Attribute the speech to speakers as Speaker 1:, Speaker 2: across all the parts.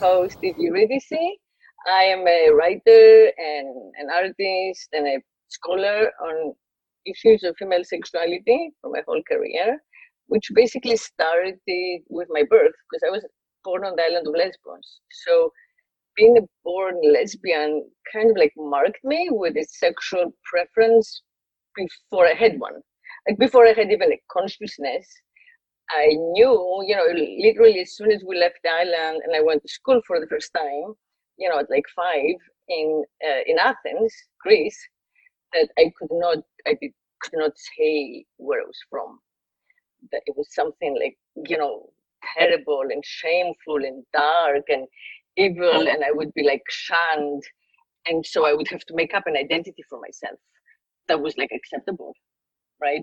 Speaker 1: host, Eurydice. I am a writer and an artist and a scholar on issues of female sexuality for my whole career, which basically started with my birth because I was born on the island of Lesbos. So being a born lesbian kind of like marked me with a sexual preference before I had one. Like before I had even a consciousness, I knew, you know, literally as soon as we left the island and I went to school for the first time, you know, at like five in uh, in Athens, Greece, that I could not, I did, could not say where I was from. That it was something like, you know, terrible and shameful and dark and evil, and I would be like shunned, and so I would have to make up an identity for myself that was like acceptable, right?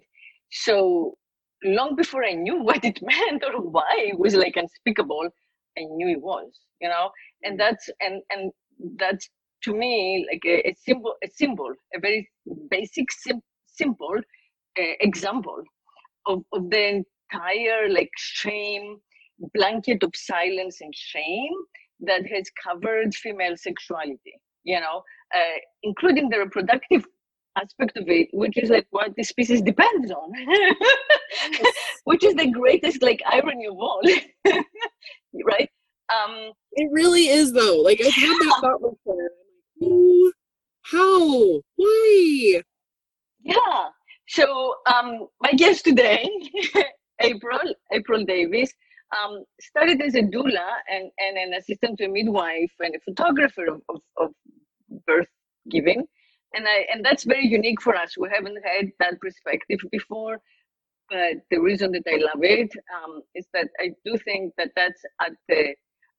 Speaker 1: So long before I knew what it meant or why it was like unspeakable, I knew it was, you know, and mm. that's and and that's to me like a, a symbol, a symbol, a very basic, sim- simple uh, example of, of the entire like shame blanket of silence and shame that has covered female sexuality you know uh, including the reproductive aspect of it, which is like what this species depends on, which is the greatest like irony of all, right? Um,
Speaker 2: it really is though. Like I've had that thought before. How? Why?
Speaker 1: Yeah. So um, my guest today, April, April Davis, um, started as a doula and, and an assistant to a midwife and a photographer of, of, of birth giving and I and that's very unique for us. We haven't had that perspective before, but the reason that I love it um, is that I do think that that's at the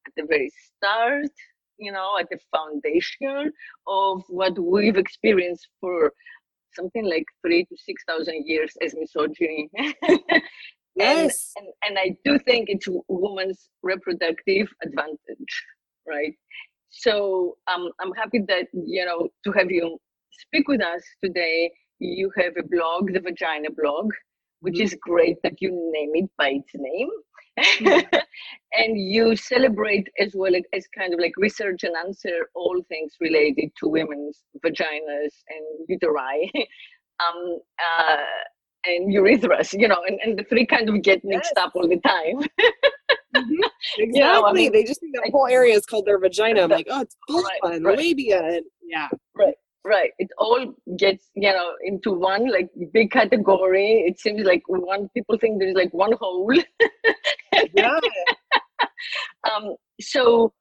Speaker 1: at the very start, you know, at the foundation of what we've experienced for something like three to six thousand years as misogyny.
Speaker 2: yes,
Speaker 1: and, and and I do think it's woman's reproductive advantage, right? So um, I'm happy that you know to have you speak with us today. You have a blog, the Vagina blog, which mm-hmm. is great that you name it by its name. Mm-hmm. and you celebrate as well as kind of like research and answer all things related to women's vaginas and uteri um, uh, and urethras, you know, and, and the three kind of get mixed yes. up all the time.
Speaker 2: mm-hmm. Exactly. You know, I mean, they just think the whole area is called their vagina. I'm like, oh, it's vulva right, and right. labia. And, yeah.
Speaker 1: Right right. It all gets you know into one like big category. It seems like one people think there's like one hole.
Speaker 2: Yeah.
Speaker 1: um so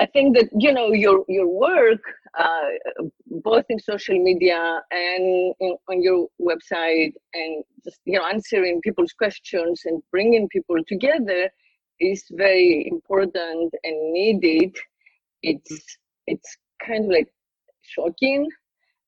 Speaker 1: i think that you know your your work uh, both in social media and in, on your website and just you know answering people's questions and bringing people together is very important and needed. It's it's kind of like shocking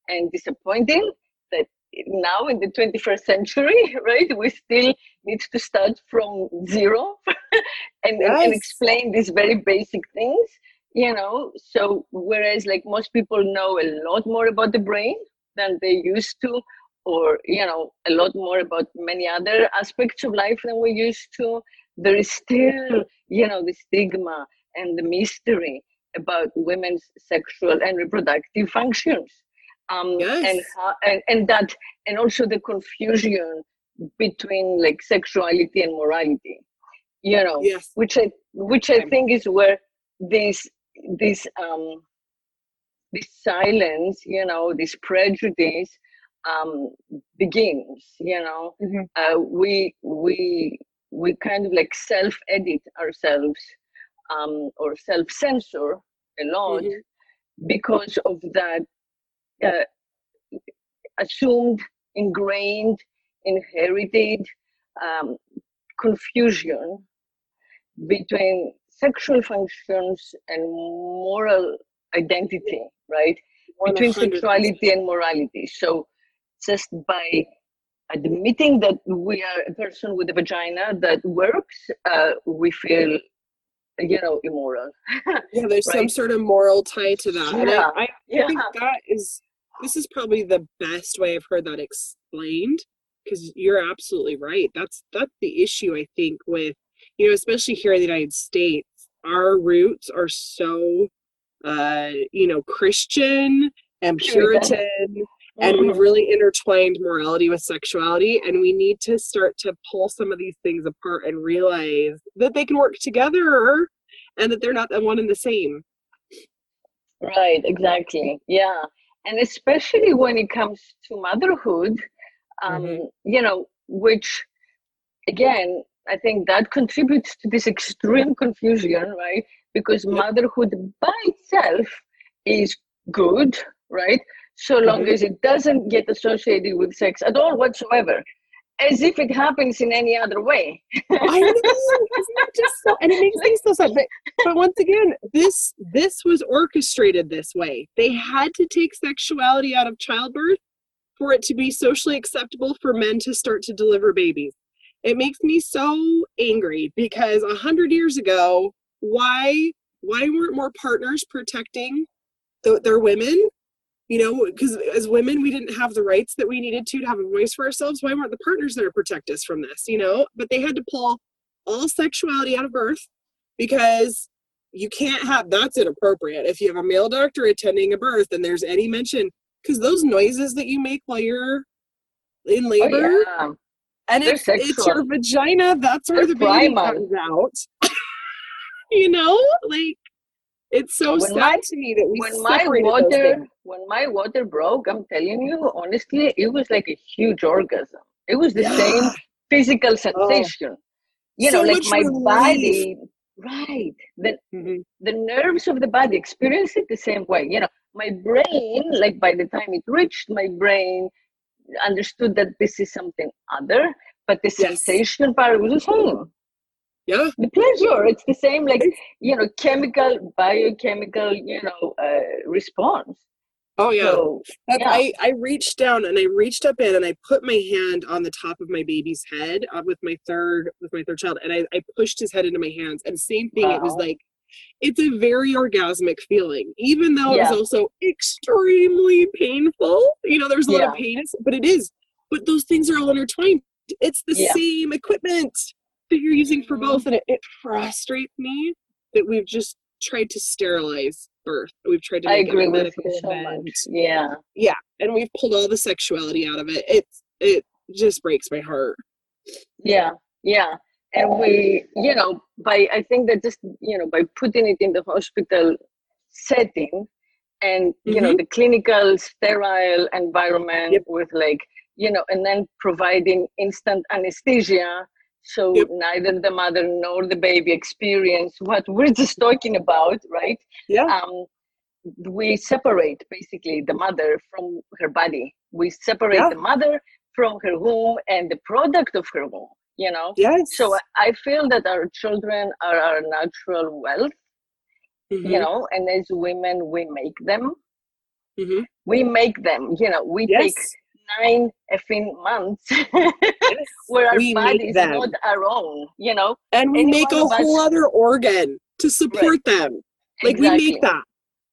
Speaker 1: and disappointing that now in the 21st century, right, we still need to start from zero and, and explain these very basic things, you know. So, whereas like most people know a lot more about the brain than they used to, or you know, a lot more about many other aspects of life than we used to, there is still, you know, the stigma and the mystery about women's sexual and reproductive functions. Um, yes. and, how, and and that and also the confusion between like sexuality and morality you know
Speaker 2: yes.
Speaker 1: which i which i think is where this this um this silence you know this prejudice um begins you know mm-hmm. uh, we we we kind of like self edit ourselves um, or self censor a lot mm-hmm. because of that uh, assumed, ingrained, inherited um, confusion between sexual functions and moral identity, right? 100%. Between sexuality and morality. So just by admitting that we are a person with a vagina that works, uh, we feel you know immoral
Speaker 2: yeah there's right? some sort of moral tie to that
Speaker 1: yeah.
Speaker 2: and
Speaker 1: I,
Speaker 2: I, yeah. think that is this is probably the best way i've heard that explained because you're absolutely right that's that's the issue i think with you know, especially here in the United States, our roots are so, uh, you know, Christian and Puritan, and we've mm-hmm. really intertwined morality with sexuality, and we need to start to pull some of these things apart and realize that they can work together and that they're not the one and the same.
Speaker 1: Right, exactly. Yeah. And especially when it comes to motherhood, um, mm-hmm. you know, which again, I think that contributes to this extreme confusion, right? Because motherhood by itself is good, right? So long as it doesn't get associated with sex at all whatsoever as if it happens in any other way. I know,
Speaker 2: just so? And it makes things so sad. But, but once again, this this was orchestrated this way. They had to take sexuality out of childbirth for it to be socially acceptable for men to start to deliver babies. It makes me so angry because a hundred years ago, why why weren't more partners protecting the, their women you know because as women we didn't have the rights that we needed to to have a voice for ourselves. Why weren't the partners there to protect us from this you know? But they had to pull all sexuality out of birth because you can't have that's inappropriate. If you have a male doctor attending a birth and there's any mention because those noises that you make while you're in labor oh, yeah. and it's, it's your vagina that's where They're the baby comes out. You know? Like it's so when sad my, to me that we
Speaker 1: when my water when my water broke i'm telling you honestly it was like a huge orgasm it was the yeah. same physical oh. sensation oh. you so know like my relief. body right the, mm-hmm. the nerves of the body experience it the same way you know my brain like by the time it reached my brain understood that this is something other but the yes. sensation part was the same
Speaker 2: yeah
Speaker 1: the pleasure it's the same like you know chemical biochemical you know uh, response
Speaker 2: oh yeah. So, yeah. I, I reached down and i reached up in and i put my hand on the top of my baby's head uh, with my third with my third child and i, I pushed his head into my hands and same thing wow. it was like it's a very orgasmic feeling even though yeah. it was also extremely painful you know there's a lot of pain but it is but those things are all intertwined it's the same equipment that you're using for both and it, it frustrates me that we've just tried to sterilize birth we've tried to
Speaker 1: make I agree it with you so much. yeah
Speaker 2: yeah and we've pulled all the sexuality out of it it's it just breaks my heart
Speaker 1: yeah yeah and we you know by i think that just you know by putting it in the hospital setting and you mm-hmm. know the clinical sterile environment yep. with like you know and then providing instant anesthesia so yep. neither the mother nor the baby experience what we're just talking about right
Speaker 2: yeah um,
Speaker 1: we separate basically the mother from her body we separate yeah. the mother from her womb and the product of her womb you know
Speaker 2: yes
Speaker 1: so i feel that our children are our natural wealth mm-hmm. you know and as women we make them mm-hmm. we make them you know we yes. take nine effing months where our we body is not our own, you know.
Speaker 2: And we make a whole us, other organ to support right. them. Like exactly. we make that.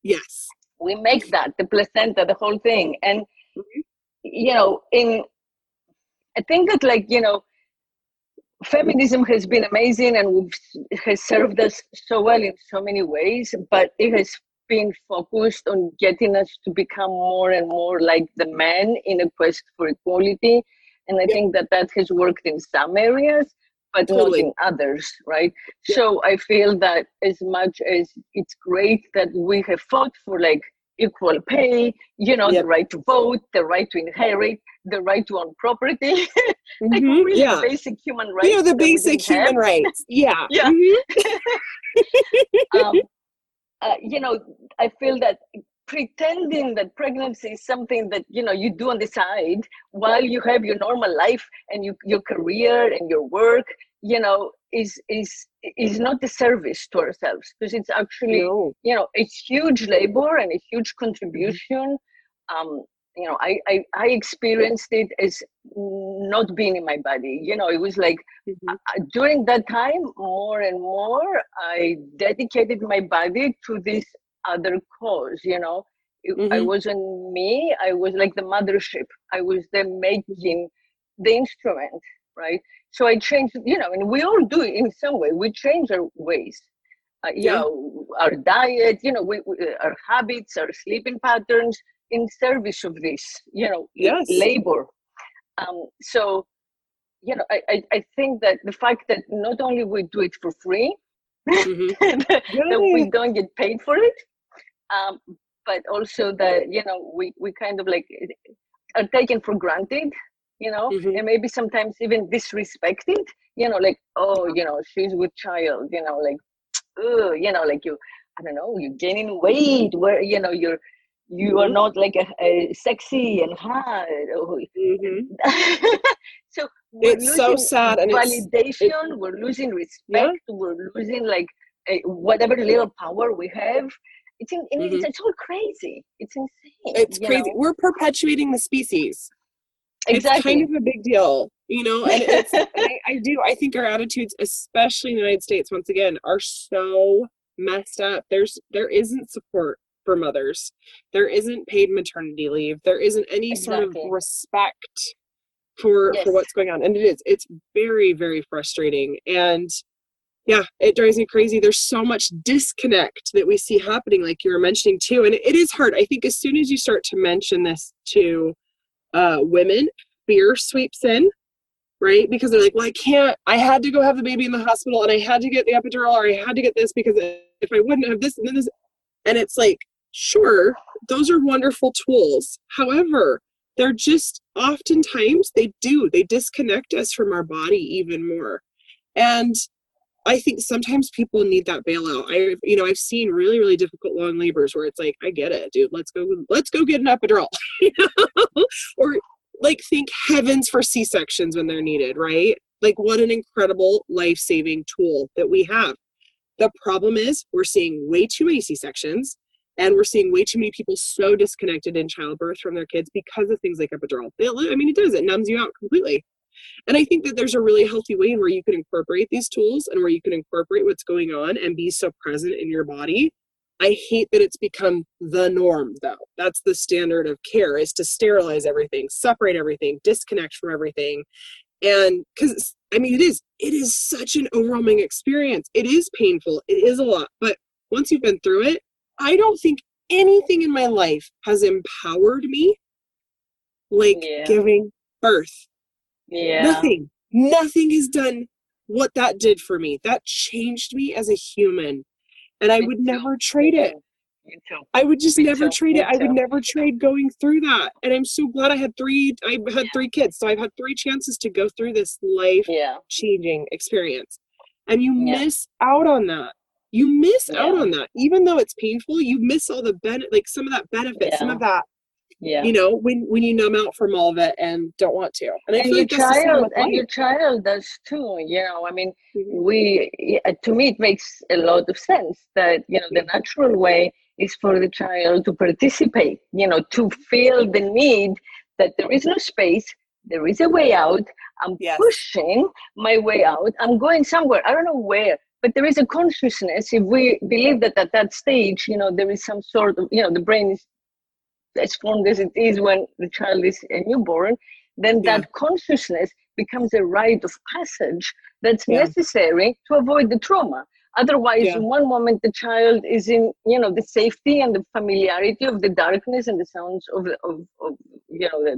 Speaker 2: Yes.
Speaker 1: We make that, the placenta, the whole thing. And mm-hmm. you know, in I think that like, you know, feminism has been amazing and has served us so well in so many ways, but it has been focused on getting us to become more and more like the men in a quest for equality. And I yeah. think that that has worked in some areas, but totally. not in others, right? Yeah. So I feel that as much as it's great that we have fought for like equal pay, you know, yeah. the right to vote, the right to inherit, the right to own property, like mm-hmm. really yeah. basic human rights.
Speaker 2: You know, the basic human have. rights. Yeah.
Speaker 1: yeah. Mm-hmm. um, uh, you know, I feel that pretending that pregnancy is something that you know you do on the side while you have your normal life and you, your career and your work you know is is is not a service to ourselves because it's actually no. you know it's huge labor and a huge contribution um you know I, I i experienced it as not being in my body you know it was like mm-hmm. uh, during that time more and more i dedicated my body to this other cause you know mm-hmm. i wasn't me i was like the mothership i was the making the instrument right? So I changed, you know, and we all do it in some way. We change our ways, uh, you
Speaker 2: Yeah.
Speaker 1: know, our diet, you know, we, we, our habits, our sleeping patterns in service of this, you know,
Speaker 2: Yes.
Speaker 1: labor. Um, so, you know, I, I, I think that the fact that not only we do it for free,
Speaker 2: Mhm.
Speaker 1: that we don't get paid for it, um, but also that you know we we kind of like are taken for granted, you know,
Speaker 2: Mhm.
Speaker 1: and maybe sometimes even disrespected, you know, like oh, you know, she's with child, you know, like, oh, you know, like you, I don't know, you're gaining weight, where you know you're you are
Speaker 2: Mhm.
Speaker 1: not like a, a sexy and hot. or-
Speaker 2: Mhm.
Speaker 1: so we're
Speaker 2: It's so sad, and it's-
Speaker 1: validation. we're losing respect. We're losing like uh, whatever little power we have. It's in, and it's, it's all crazy. It's insane.
Speaker 2: It's crazy.
Speaker 1: know?
Speaker 2: We're perpetuating the species. It's
Speaker 1: Exactly.
Speaker 2: kind of a big deal, you know. And it's and I, I do. I think our attitudes, especially in the United States, once again, are so messed up. There's there isn't support for mothers. There isn't paid maternity leave. There isn't any sort of respect for
Speaker 1: Yes.
Speaker 2: for what's going on. And it is. It's very very frustrating. And yeah, it drives me crazy. There's so much disconnect that we see happening, like you were mentioning too. And it is hard. I think as soon as you start to mention this to uh, women, fear sweeps in, right? Because they're like, well, I can't, I had to go have the baby in the hospital and I had to get the epidural or I had to get this because if I wouldn't have this and then this. And it's like, sure, those are wonderful tools. However, they're just oftentimes they do, they disconnect us from our body even more. And I think sometimes people need that bailout. I, you know, I've seen really, really difficult long labors where it's like, I get it, dude. Let's go, let's go get an epidural, you know? or like think heavens for C sections when they're needed, right? Like what an incredible life saving tool that we have. The problem is we're seeing way too many C sections, and we're seeing way too many people so disconnected in childbirth from their kids because of things like epidural. I mean, it does. It numbs you out completely. And I think that there's a really healthy way where you can incorporate these tools and where you can incorporate what's going on and be so present in your body. I hate that it's become the norm though. That's the standard of care is to sterilize everything, separate everything, disconnect from everything. And cuz I mean it is it is such an overwhelming experience. It is painful. It is a lot, but once you've been through it, I don't think anything in my life has empowered me like
Speaker 1: Yeah.
Speaker 2: giving birth
Speaker 1: yeah.
Speaker 2: Nothing. Nothing has done what that did for me. That changed me as a human. And I would never trade it. I would just never trade it. I would never trade going through that. And I'm so glad I had three I had three kids. So I've had three chances to go through this life changing experience. And you miss out on that. You miss out on that. Even though it's painful, you miss all the benefit like some of that benefit, some of that,
Speaker 1: Yeah.
Speaker 2: you know, when when you numb out from all of it and don't want to. And
Speaker 1: and your
Speaker 2: like that's the same
Speaker 1: child and your child does too you know i mean
Speaker 2: Mhm.
Speaker 1: we to me it makes a lot of sense that you know the natural way is for the child to participate you know to feel the need that there is no space there is a way out i'm
Speaker 2: Yes.
Speaker 1: pushing my way out i'm going somewhere i don't know where but there is a consciousness if we believe that at that stage you know there is some sort of you know the brain is as formed as it is when the child is a newborn then
Speaker 2: Yeah.
Speaker 1: that consciousness becomes a rite of passage that's
Speaker 2: Yeah.
Speaker 1: necessary to avoid the trauma otherwise
Speaker 2: Yeah.
Speaker 1: in one moment the child is in you know the safety and the familiarity of the darkness and the sounds of the of, of you know the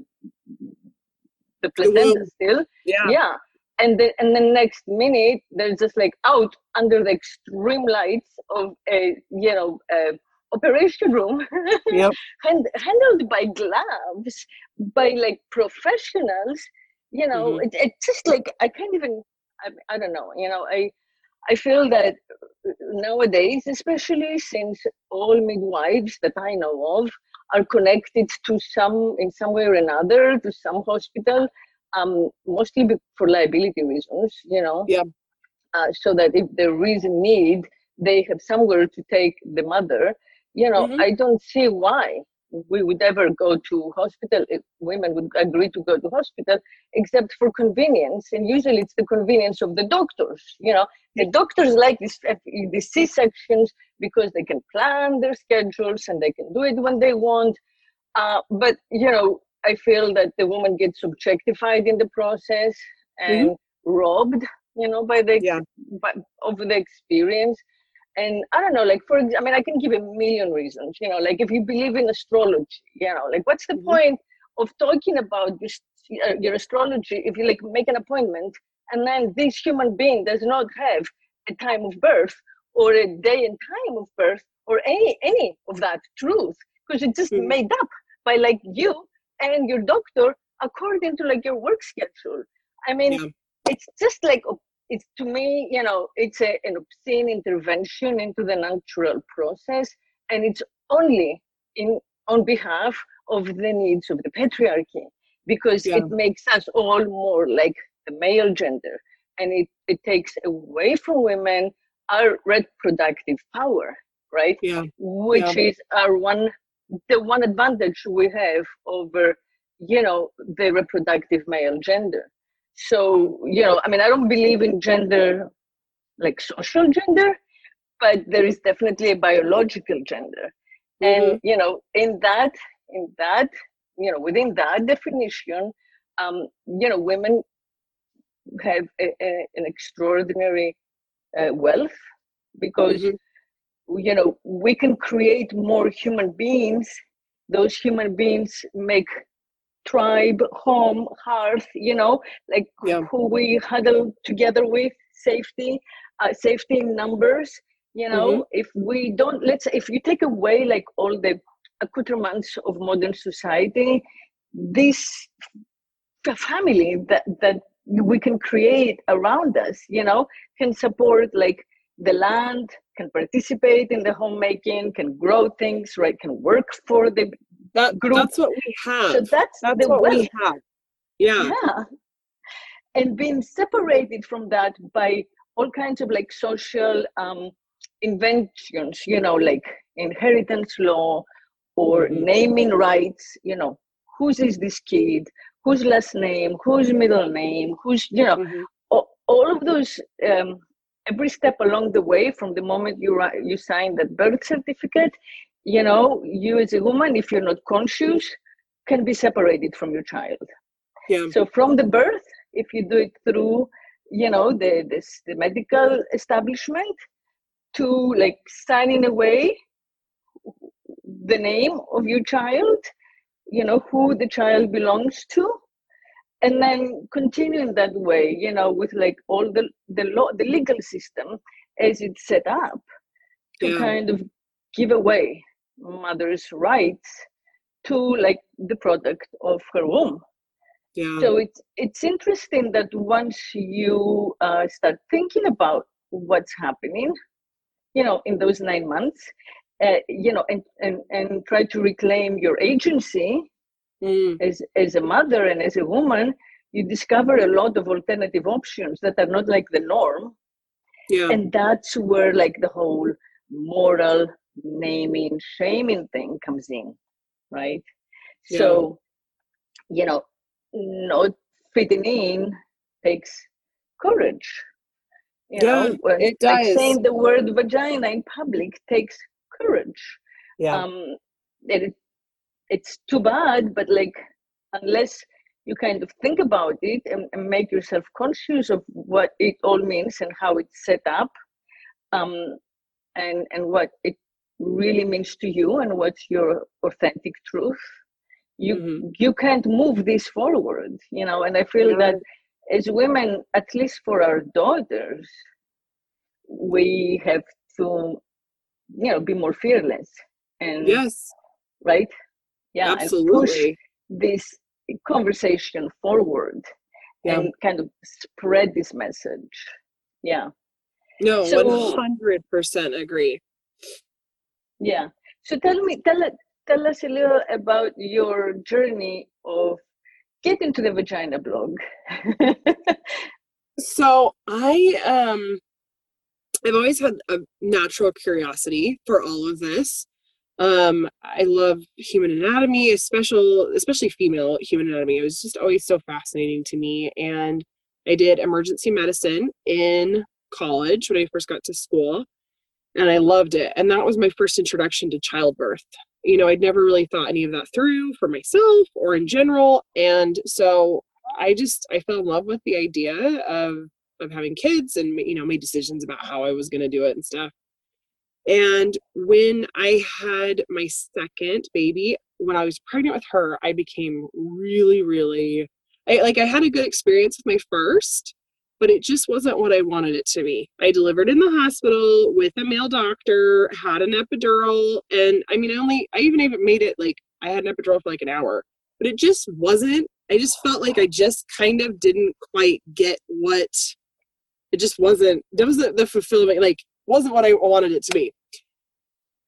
Speaker 1: the placenta still
Speaker 2: Yeah.
Speaker 1: yeah and the and the next minute they're just like out under the extreme lights of a you know a operation room
Speaker 2: Yep.
Speaker 1: hand, handled by gloves by like professionals you know
Speaker 2: Mhm.
Speaker 1: it, it's just like i can't even I, I don't know you know i i feel that nowadays especially since all midwives that i know of are connected to some in some way or another to some hospital um mostly for liability reasons you know?
Speaker 2: Yeah.
Speaker 1: uh, so that if there is a need they have somewhere to take the mother. You know
Speaker 2: Mhm.
Speaker 1: i don't see why we would ever go to hospital if women would agree to go to hospital except for convenience and usually it's the convenience of the doctors you know? The doctors like this the c-sections because they can plan their schedules and they can do it when they want. Uh, but you know i feel that the woman gets objectified in the process and mm-hmm. robbed, you know, by the
Speaker 2: yeah.
Speaker 1: by, of the experience. And I don't know, like for I mean, I can give a million reasons, you know, like if you believe in astrology, you know, like what's the mm-hmm. point of talking about your, uh, your astrology if you like make an appointment and then this human being does not have a time of birth or a day and time of birth or any any of that truth because it's just mm-hmm. made up by like you and your doctor according to like your work schedule i mean yeah. it's just like it's to me you know it's a, an obscene intervention into the natural process and it's only in on behalf of the needs of the patriarchy because yeah. it makes us all more like the male gender and it, it takes away from women our reproductive power right
Speaker 2: yeah
Speaker 1: which
Speaker 2: yeah.
Speaker 1: is our one the one advantage we have over you know the reproductive male gender so you know i mean i don't believe in gender like social gender but there is definitely a biological gender mm-hmm. and you know in that in that you know within that definition um you know women have a, a, an extraordinary uh, wealth because mm-hmm. You know we can create more human beings those human beings make tribe home hearth you know like yeah. who we huddle together with safety uh, safety in numbers you know mm-hmm. if we don't let's if you take away like all the accoutrements of modern society this family that that we can create around us you know can support like the land can participate in the homemaking can grow things right can work for the
Speaker 2: that, group that's what we have
Speaker 1: so that's,
Speaker 2: that's what wealth. we have yeah
Speaker 1: yeah and being separated from that by all kinds of like social um inventions you know like inheritance law or mm-hmm. naming rights you know whose is this kid whose last name, whose middle name, who's, you know, mm-hmm. all, all, of those, um, every step along the way from the moment you, you sign that birth certificate, you know, you as a woman, if you're not conscious, can be separated from your child.
Speaker 2: Yeah.
Speaker 1: So from the birth, if you do it through, you know, the, this, the medical establishment, to like signing away the name of your child you know who the child belongs to and then continuing that way you know with like all the the law the legal system as it's set up to yeah. kind of give away mother's rights to like the product of her womb
Speaker 2: yeah.
Speaker 1: so it's it's interesting that once you uh, start thinking about what's happening you know in those nine months uh, you know, and, and, and try to reclaim your agency mm. as, as a mother and as a woman, you discover a lot of alternative options that are not like the norm.
Speaker 2: Yeah.
Speaker 1: And that's where like the whole moral naming, shaming thing comes in, right? Yeah. So, you know, not fitting in takes courage. You
Speaker 2: yeah, know, it
Speaker 1: does. Like saying the word vagina in public takes courage
Speaker 2: yeah
Speaker 1: um it, it's too bad but like unless you kind of think about it and, and, make yourself conscious of what it all means and how it's set up um and and what it really means to you and what's your authentic truth you mm-hmm. you can't move this forward you know? And i feel that as women at least for our daughters we have to you know be more fearless and
Speaker 2: yes.
Speaker 1: right yeah
Speaker 2: absolutely.
Speaker 1: this conversation forward yeah. and kind of spread this message. Yeah.
Speaker 2: No so, 100% agree.
Speaker 1: Yeah. So tell me tell tell us a little about your journey of getting to the vagina blog.
Speaker 2: So i um I've always had a natural curiosity for all of this. Um, I love human anatomy, especially especially female human anatomy. It was just always so fascinating to me. And I did emergency medicine in college when I first got to school, and I loved it. And that was my first introduction to childbirth. You know, I'd never really thought any of that through for myself or in general. And so I just I fell in love with the idea of of having kids and you know made decisions about how I was going to do it and stuff. And when I had my second baby, when I was pregnant with her, I became really, really I, like I had a good experience with my first, but it just wasn't what I wanted it to be. I delivered in the hospital with a male doctor, had an epidural, and I mean, I only I even even made it like I had an epidural for like an hour, but it just wasn't. I just felt like I just kind of didn't quite get what it just wasn't. That was the, the fulfillment. Like wasn't what I wanted it to be.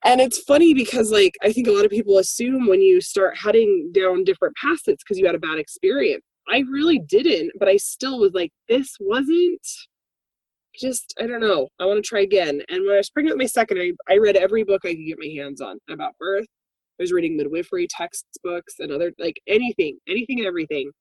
Speaker 2: And it's funny because like I think a lot of people assume when you start heading down different paths it's because you had a bad experience. I really didn't, but I still was like, this wasn't just I don't know. I want to try again. And when I was pregnant with my second, I, I read every book I could get my hands on about birth. I was reading midwifery textbooks and other like anything, anything and everything.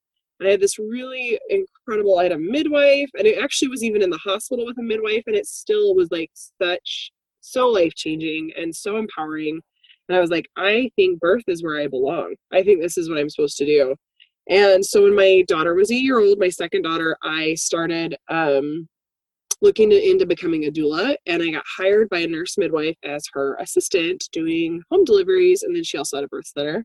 Speaker 2: And I had this really incredible, I had a midwife, and it actually was even in the hospital with a midwife, and it still was like such, so life changing and so empowering. And I was like, I think birth is where I belong. I think this is what I'm supposed to do. And so when my daughter was a year old, my second daughter, I started um, looking to, into becoming a doula, and I got hired by a nurse midwife as her assistant doing home deliveries, and then she also had a birth center.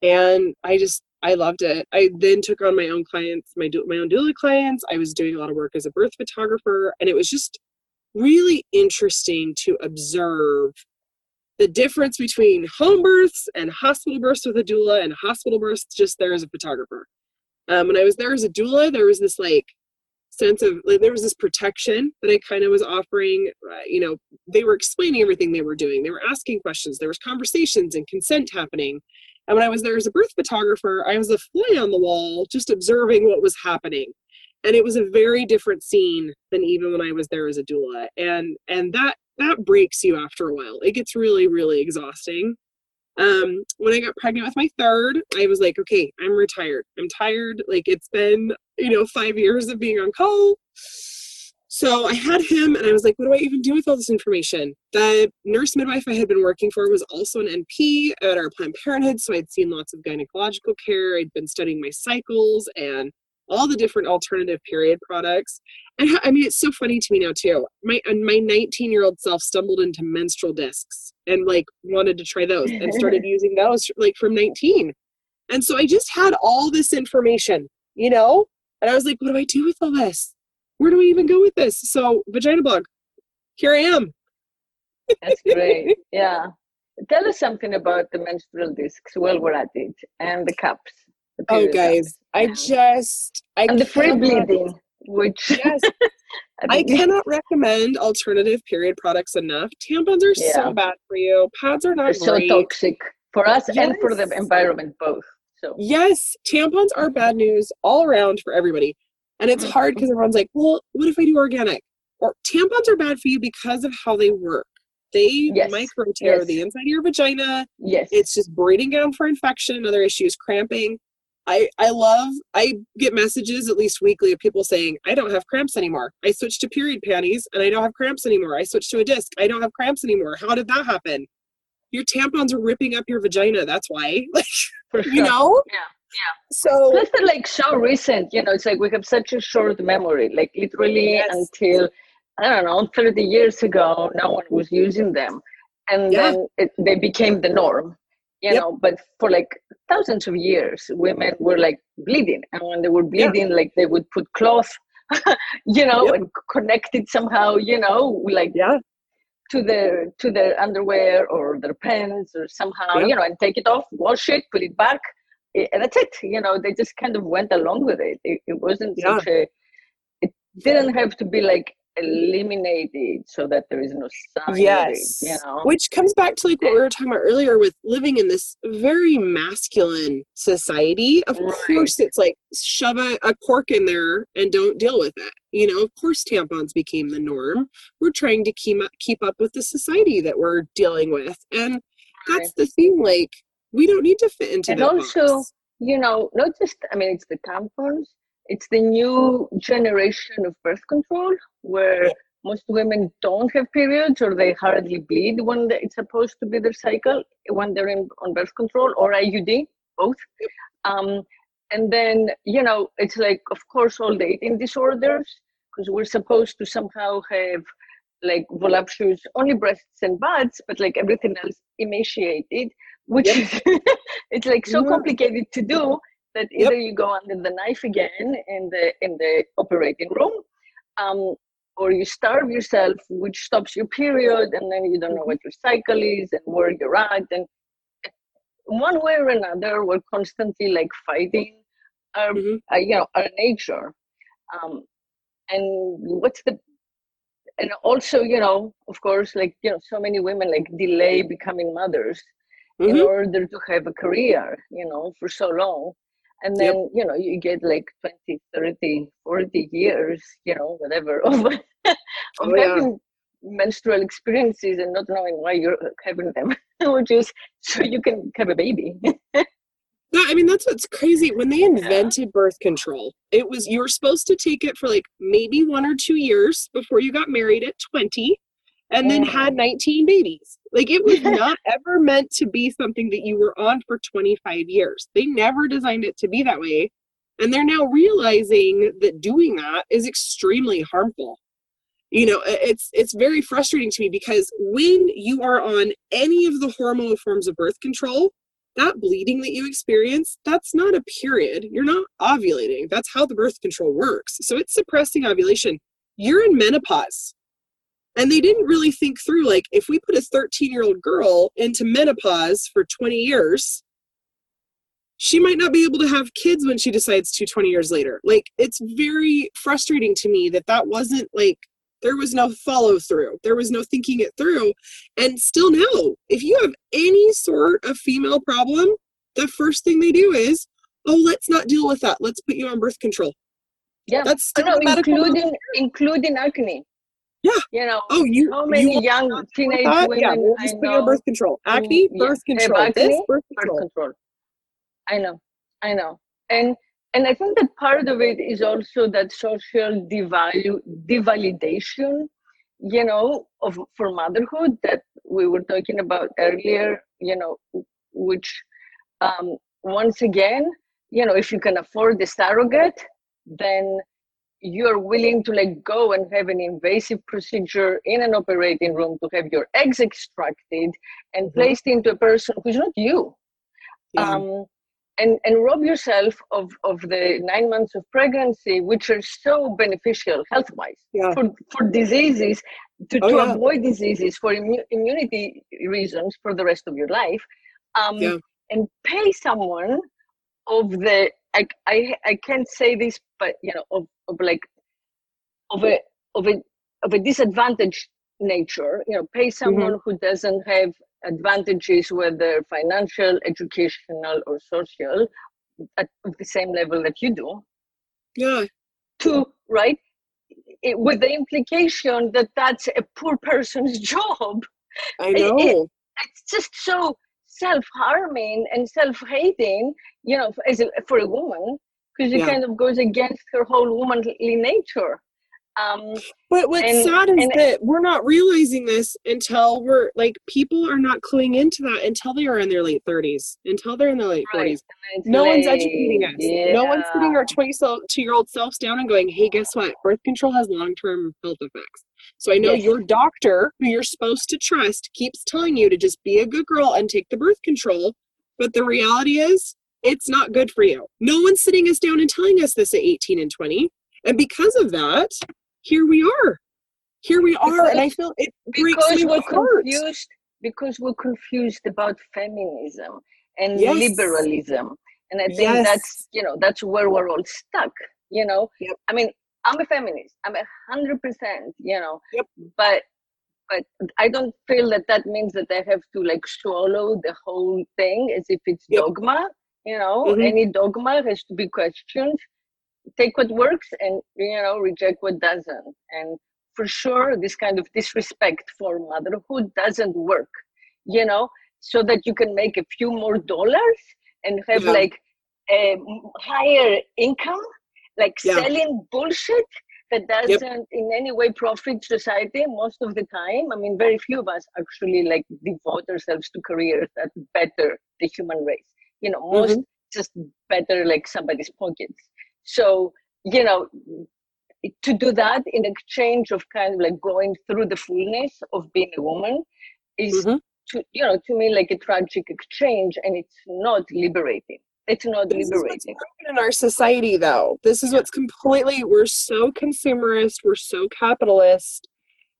Speaker 2: And I just I loved it. I then took on my own clients, my my own doula clients. I was doing a lot of work as a birth photographer, and it was just really interesting to observe the difference between home births and hospital births with a doula and hospital births just there as a photographer. Um, when I was there as a doula, there was this like sense of like there was this protection that I kind of was offering. Uh, you know, they were explaining everything they were doing. They were asking questions. There was conversations and consent happening. And when I was there as a birth photographer, I was a fly on the wall, just observing what was happening. And it was a very different scene than even when I was there as a doula. And and that that breaks you after a while. It gets really, really exhausting. Um, when I got pregnant with my third, I was like, okay, I'm retired. I'm tired. Like it's been, you know, five years of being on call. So I had him and I was like, what do I even do with all this information? The nurse midwife I had been working for was also an NP at our Planned Parenthood. So I'd seen lots of gynecological care. I'd been studying my cycles and all the different alternative period products. And I mean, it's so funny to me now too. My uh, my 19 year old self stumbled into menstrual discs and like wanted to try those and started using those like from 19. And so I just had all this information, you know, and I was like, what do I do with all this? Where do we even go with this? So, Vagina Blog, here I am.
Speaker 1: That's great. Yeah. Tell us something about the menstrual discs while we're at it and the cups.
Speaker 2: The oh, guys, I just. I
Speaker 1: and the free bleeding, which.
Speaker 2: Yes. I cannot recommend alternative period products enough. Tampons are yeah. so bad for you. Pads are not
Speaker 1: so toxic for us yes. and for the environment both. So
Speaker 2: yes, tampons are bad news all around for everybody. And it's hard because everyone's like, well, what if I do organic? Or tampons are bad for you because of how they work. They yes. micro tear yes. the inside of your vagina.
Speaker 1: Yes.
Speaker 2: It's just breeding down for infection and other issues, cramping. I, I love I get messages at least weekly of people saying, I don't have cramps anymore. I switched to period panties and I don't have cramps anymore. I switched to a disc. I don't have cramps anymore. How did that happen? Your tampons are ripping up your vagina. That's why. Like you know?
Speaker 1: Yeah. Yeah.
Speaker 2: So
Speaker 1: this is like so recent, you know, it's like we have such a short memory, like literally yes. until I don't know, 30 years ago, no one was using them. And yeah. then it, they became the norm, you yep. know, but for like thousands of years, women were like bleeding. And when they were bleeding, yeah. like they would put cloth, you know, yep. and connect it somehow, you know, like
Speaker 2: yeah.
Speaker 1: to their to their underwear or their pants or somehow, yep. you know, and take it off, wash it, put it back Eh, and that's it you know they just kind of went along with it. It, it wasn't yeah. such a it didn't have to be like eliminated so that there is no sign yes you know?
Speaker 2: which comes back to like what we were talking about earlier with living in this very masculine society. Of right. course it's like shove a, a cork in there and don't deal with it. You know of course tampons became the norm. We're trying to keep up keep up with the society that we're dealing with. And that's the thing like we don't need to fit into that.
Speaker 1: and also box. you know not just i mean it's the tampons it's the new generation of birth control where yeah. most women don't have periods or they hardly bleed when it's supposed to be their cycle when they're in, on birth control or iud both um, and then you know it's like of course all the eating disorders because we're supposed to somehow have like voluptuous only breasts and butts but like everything else emaciated which yep. is it's like so complicated to do that either yep. you go under the knife again in the in the operating room um, or you starve yourself which stops your period and then you don't know what your cycle is and where you're at and one way or another we're constantly like fighting our mm-hmm. uh, you know our nature um, and what's the and also you know of course like you know so many women like delay becoming mothers mm-hmm. in order to have a career you know for so long and then yep. you know you get like 20 30 40 years you know whatever of, of oh, having yeah. menstrual experiences and not knowing why you're having them which is so you can have a baby
Speaker 2: No, I mean that's what's crazy. When they invented yeah. birth control, it was you were supposed to take it for like maybe one or two years before you got married at 20 and then had 19 babies. Like it was not ever meant to be something that you were on for 25 years. They never designed it to be that way. And they're now realizing that doing that is extremely harmful. You know, it's it's very frustrating to me because when you are on any of the hormonal forms of birth control, that bleeding that you experience, that's not a period. You're not ovulating. That's how the birth control works. So it's suppressing ovulation. You're in menopause. And they didn't really think through like, if we put a 13 year old girl into menopause for 20 years, she might not be able to have kids when she decides to 20 years later. Like, it's very frustrating to me that that wasn't like there was no follow through. There was no thinking it through. And still now, if you have any sort of female problem, the first thing they do is, oh, let's not deal with that. Let's put you on birth control.
Speaker 1: Yeah. That's oh, still no, including including acne.
Speaker 2: Yeah.
Speaker 1: You know,
Speaker 2: oh, you,
Speaker 1: how many you young teenage women
Speaker 2: yeah, we'll just put you on birth control. Mm, acne, birth yeah, control. Acne, this, birth control. birth control.
Speaker 1: I know. I know. And and I think that part of it is also that social devalue, devalidation, you know, of for motherhood that we were talking about earlier, you know, which um, once again, you know, if you can afford the surrogate, then you're willing to let go and have an invasive procedure in an operating room to have your eggs extracted and mm-hmm. placed into a person who's not you. Yeah. Um, and, and rob yourself of, of the nine months of pregnancy, which are so beneficial health wise yeah. for, for diseases, to, oh, to yeah. avoid diseases for immu- immunity reasons for the rest of your life, um, yeah. and pay someone of the, I, I, I can't say this, but you know, of, of like, of a, of a, of a disadvantaged nature, you know, pay mm-hmm. someone mm-hmm. who doesn't have advantages, whether financial, educational, or social, at the same level that you do.
Speaker 2: Yeah.
Speaker 1: To right, it, with the implication that that's a poor person's job.
Speaker 2: I know. It, it,
Speaker 1: it's just so self-harming and self-hating, you know, as a, for a woman, because it yeah. kind of goes against her whole womanly nature.
Speaker 2: Um, but what's and, sad is and, that we're not realizing this until we're like people are not cluing into that until they are in their late 30s, until they're in their late right. 40s. No late. one's educating us. Yeah. No one's sitting our 22 year old selves down and going, hey, guess what? Birth control has long term health effects. So I know yes. your doctor, who you're supposed to trust, keeps telling you to just be a good girl and take the birth control. But the reality is, it's not good for you. No one's sitting us down and telling us this at 18 and 20. And because of that, here we are. Here we are, because, and I feel it breaks because we're heart.
Speaker 1: confused. Because we're confused about feminism and yes. liberalism, and I think yes. that's you know that's where we're all stuck. You know, yep. I mean, I'm a feminist. I'm a hundred percent. You know, yep. but but I don't feel that that means that I have to like swallow the whole thing as if it's yep. dogma. You know, mm-hmm. any dogma has to be questioned take what works and you know reject what doesn't and for sure this kind of disrespect for motherhood doesn't work you know so that you can make a few more dollars and have yeah. like a higher income like yeah. selling bullshit that doesn't yep. in any way profit society most of the time i mean very few of us actually like devote ourselves to careers that better the human race you know most mm-hmm. just better like somebody's pockets. So, you know, to do that in exchange of kind of like going through the fullness of being a woman is
Speaker 2: Mhm.
Speaker 1: to you know to me like a tragic exchange and it's not liberating it's not
Speaker 2: This
Speaker 1: liberating
Speaker 2: in our society, though. This is what's completely, we're so consumerist, we're so capitalist,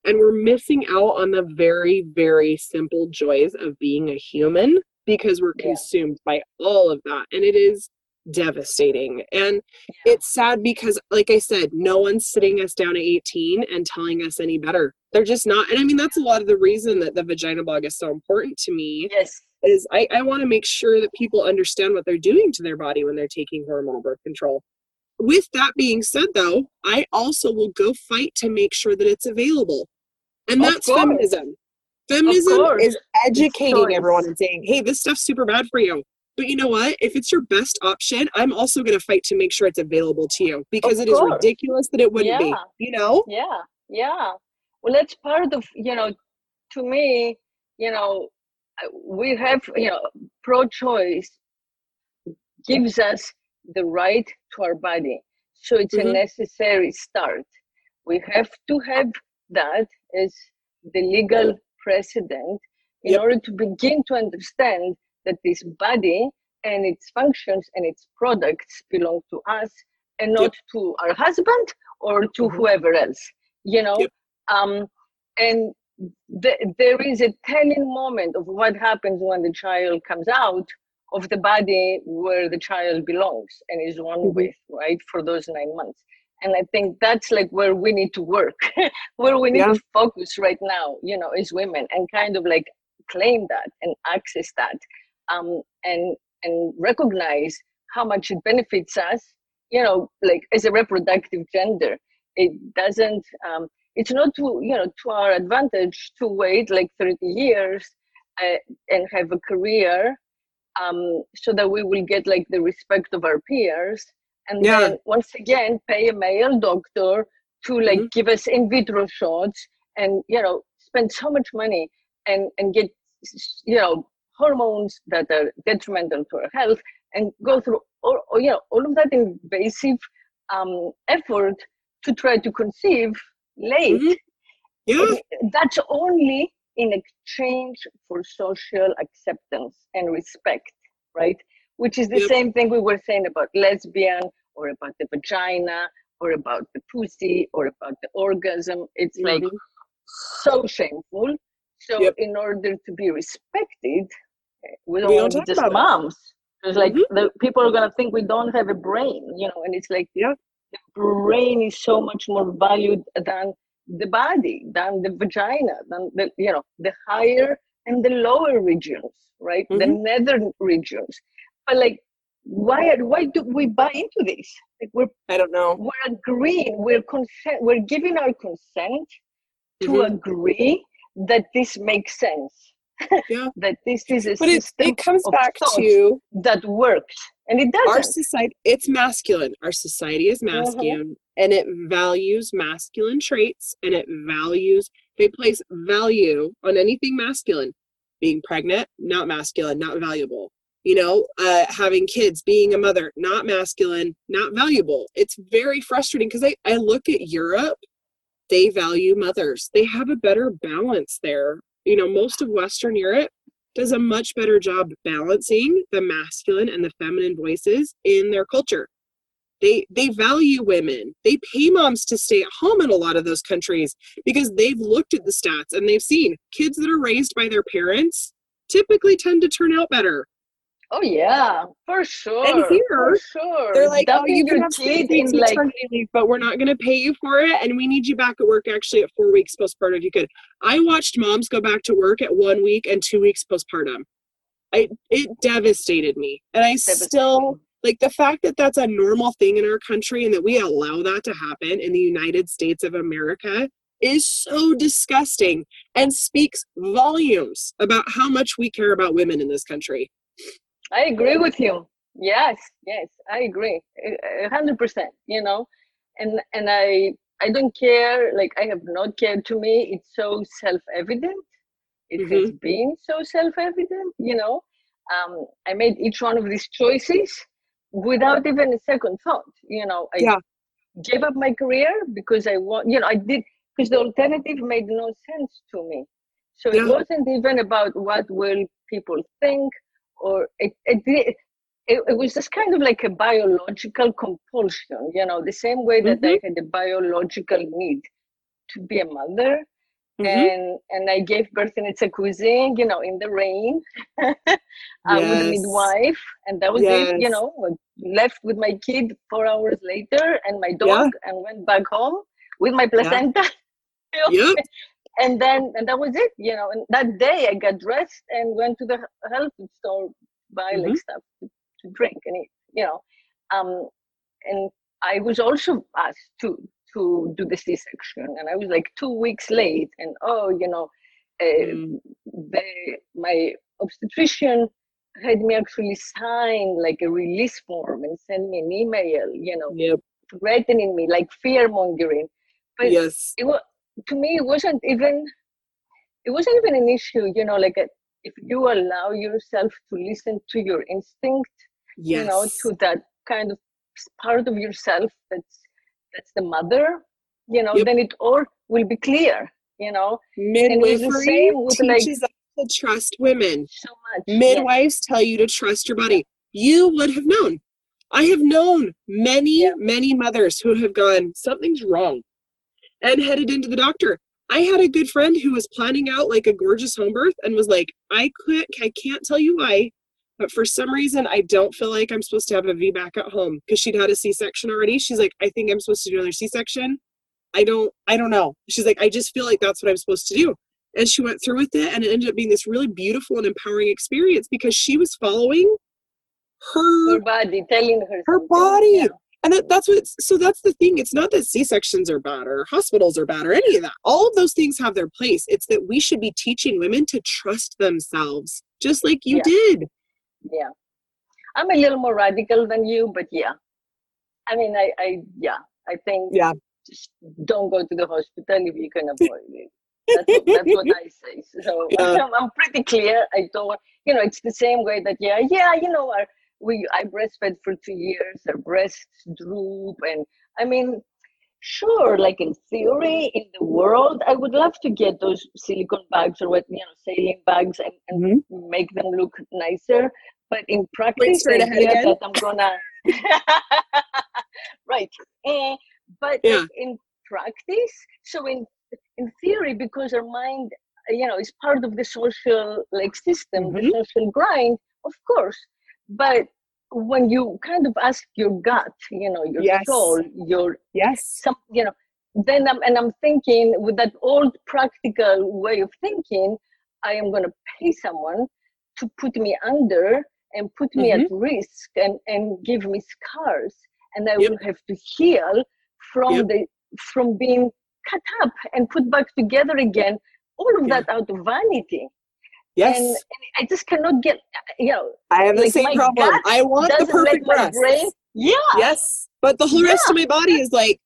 Speaker 2: and we're missing out on the very, very simple joys of being a human because we're
Speaker 1: Yeah.
Speaker 2: consumed by all of that. And it is devastating. And it's sad because, like I said, no one's sitting us down at 18 and telling us any better. They're just not. And I mean, that's a lot of the reason that the vagina blog is so important to me
Speaker 1: yes
Speaker 2: is I, I want to make sure that people understand what they're doing to their body when they're taking hormonal birth control. With that being said, though, I also will go fight to make sure that it's available. And that's feminism. Feminism is educating everyone and saying, hey, this stuff's super bad for you. But you know what? If it's your best option, I'm also going to fight to make sure it's available to you because it is ridiculous that it wouldn't be. You know?
Speaker 1: yeah yeah well that's part of you know to me you know we have you know pro-choice gives us the right to our body so it's
Speaker 2: Mhm.
Speaker 1: a necessary start we have to have that as the legal precedent in
Speaker 2: Yep.
Speaker 1: order to begin to understand that this body and its functions and its products belong to us and not to our husband or to
Speaker 2: Mhm.
Speaker 1: whoever else you know
Speaker 2: Yep.
Speaker 1: um and th- there is a telling moment of what happens when the child comes out of the body where the child belongs and is one
Speaker 2: Mhm.
Speaker 1: with right for those nine months and i think that's like where we need to work where we need
Speaker 2: Yeah.
Speaker 1: to focus right now you know as women and kind of like claim that and access that um and and recognize how much it benefits us you know like as a reproductive gender it doesn't um it's not to you know to our advantage to wait like 30 years uh, and have a career um so that we will get like the respect of our peers and
Speaker 2: Yeah.
Speaker 1: then once again pay a male doctor to like
Speaker 2: Mhm.
Speaker 1: give us in vitro shots and you know spend so much money and and get you know hormones that are detrimental to our health and go through all, you know all of that invasive um, effort to try to conceive late
Speaker 2: Mhm. Yeah.
Speaker 1: that's only in exchange for social acceptance and respect right which is the same thing we were saying about lesbian or about the vagina or about the pussy or about the orgasm it's like
Speaker 2: Mhm.
Speaker 1: so shameful so
Speaker 2: Yep.
Speaker 1: in order to be respected we don't,
Speaker 2: We don't
Speaker 1: want to just
Speaker 2: about
Speaker 1: moms it's like
Speaker 2: Mhm.
Speaker 1: the people are gonna think we don't have a brain you know and it's like
Speaker 2: Yeah.
Speaker 1: the brain is so much more valued than the body than the vagina than the you know the higher and the lower regions right the
Speaker 2: Mhm.
Speaker 1: nether regions but like why why do we buy into this like we're
Speaker 2: I don't know.
Speaker 1: we're agreeing we're consent we're giving our consent to
Speaker 2: Mhm.
Speaker 1: agree that this makes sense
Speaker 2: Yeah.
Speaker 1: that this is a
Speaker 2: But it,
Speaker 1: system
Speaker 2: it comes back to
Speaker 1: that works and it
Speaker 2: does
Speaker 1: our
Speaker 2: society it's masculine. Our society is
Speaker 1: Mm-hmm.
Speaker 2: masculine and it values masculine traits and it values they place value on anything masculine. Being pregnant not masculine not valuable. You know uh, having kids being a mother not masculine not valuable. It's very frustrating because I, I look at europe they value mothers. They have a better balance there you know most of western europe does a much better job balancing the masculine and the feminine voices in their culture. They they value women. They pay moms to stay at home in a lot of those countries because they've looked at the stats and they've seen kids that are raised by their parents typically tend to turn out better.
Speaker 1: Oh yeah for sure And
Speaker 2: here,
Speaker 1: for sure
Speaker 2: They're like, oh,
Speaker 1: Dumping
Speaker 2: you can have
Speaker 1: in like
Speaker 2: leave, but we're not going to pay you for it, and we need you back at work actually at four weeks postpartum if you could. I watched moms go back to work at one week and two weeks postpartum. I it devastated me, and I still like the fact that that's a normal thing in our country and that we allow that to happen in the United States of America is so disgusting and speaks volumes about how much we care about women in this country.
Speaker 1: I agree with you. Yes, yes, I agree, hundred percent. You know, and and I I don't care. Like I have not cared. To me, it's so self-evident. It has been so self-evident. You know, um, I made each one of these choices without even a second thought. You know, I
Speaker 2: Yeah.
Speaker 1: gave up my career because I want, you know, I did because the alternative made no sense to me. So
Speaker 2: Yeah.
Speaker 1: it wasn't even about what will people think, or it, it, it, it, was just kind of like a biological compulsion, you know, the same way that I had a biological need to be a mother.
Speaker 2: Mhm.
Speaker 1: And and I gave birth in its a cuisine, you know, in the rain, uh, with a midwife, and that was it. You know, left with my kid four hours later, and my dog, and went back home with my placenta. know,
Speaker 2: Yep.
Speaker 1: And then and that was it you know and that day i got dressed and went to the health food store buy like
Speaker 2: Mhm.
Speaker 1: stuff to, to drink and eat you know um and i was also asked to to do the c-section and i was like two weeks late and oh you know uh,
Speaker 2: Mm.
Speaker 1: the my obstetrician had me actually sign like a release form and send me an email you know
Speaker 2: Yep.
Speaker 1: threatening me like fear mongering but
Speaker 2: Yes.
Speaker 1: it was to me it wasn't even it wasn't even an issue you know like a, if you allow yourself to listen to your instinct
Speaker 2: Yes.
Speaker 1: you know to that kind of part of yourself that's that's the mother you know
Speaker 2: Yep.
Speaker 1: then it all will be clear you know
Speaker 2: Midwifery
Speaker 1: with, like-
Speaker 2: teaches us to trust women.
Speaker 1: so much yeah.
Speaker 2: Midwives tell you to trust your body. You would have known. I have known many,
Speaker 1: Yeah.
Speaker 2: many mothers who have gone, something's wrong, and headed into the doctor. I had a good friend who was planning out like a gorgeous home birth and was like, I quit, I can't tell you why, but for some reason I don't feel like I'm supposed to have a VBAC at home because she'd had a C-section already. She's like, I think I'm supposed to do another C-section. I don't, I don't know. She's like, I just feel like that's what I'm supposed to do. And she went through with it and it ended up being this really beautiful and empowering experience because she was following her
Speaker 1: her body telling her
Speaker 2: her
Speaker 1: something,
Speaker 2: body.
Speaker 1: yeah.
Speaker 2: And that, that's what so that's the thing it's not that c-sections are bad or hospitals are bad or any of that all of those things have their place it's that we should be teaching women to trust themselves just like you
Speaker 1: Yeah.
Speaker 2: did
Speaker 1: yeah i'm a little more radical than you but yeah i mean i i yeah i think
Speaker 2: yeah
Speaker 1: just don't go to the hospital if you can avoid it. That's what, that's what I say. So
Speaker 2: Yeah.
Speaker 1: I'm, I'm pretty clear. I don't, you know, it's the same way that yeah, yeah, you know, our, we I breastfed for two years. Our breasts droop, and I mean, sure, like in theory, in the world, I would love to get those silicone bags or what you know, saline bags and, and make them look nicer. But in practice, the idea that I'm gonna right. Eh, but
Speaker 2: Yeah.
Speaker 1: in practice, so in in theory, because our mind, you know, is part of the social like system, the
Speaker 2: Mhm.
Speaker 1: social grind, of course. But when you kind of ask your gut, you know, your
Speaker 2: Yes.
Speaker 1: soul, your
Speaker 2: yes
Speaker 1: some you know then I'm, and i'm thinking with that old practical way of thinking i am going to pay someone to put me under and put me at mm-hmm. risk and and give me scars and i
Speaker 2: Yep.
Speaker 1: will have to heal from
Speaker 2: Yep.
Speaker 1: the from being cut up and put back together again all of
Speaker 2: Yeah.
Speaker 1: that out of vanity
Speaker 2: yes.
Speaker 1: And, and i just cannot get you know
Speaker 2: i have the
Speaker 1: like
Speaker 2: same problem. i want the perfect breast
Speaker 1: yeah.
Speaker 2: Yes. But the whole rest of my body is like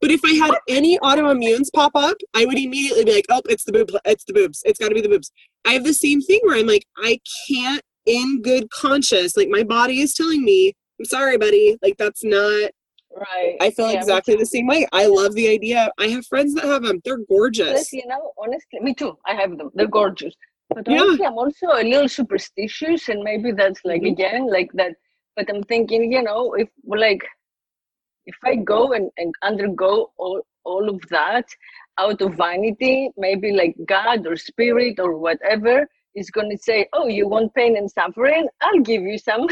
Speaker 2: but if i had any autoimmunes pop up i would immediately be like oh it's the boob it's the boobs. It's got to be the boobs. I have the same thing where i'm like i can't in good conscience like my body is telling me i'm sorry buddy. Like that's not
Speaker 1: right.
Speaker 2: I feel
Speaker 1: Yeah,
Speaker 2: exactly the same way. I love the idea. I have friends that have them they're gorgeous.
Speaker 1: Plus, you know, honestly, me too. I have them. They're gorgeous. But
Speaker 2: Yeah.
Speaker 1: I'm also a little superstitious, and maybe that's like
Speaker 2: Mhm.
Speaker 1: again like that. But I'm thinking, you know, if like if I go and, and undergo all all of that out of vanity, maybe like God or spirit or whatever is going to say, "Oh, you want pain and suffering? I'll give you some."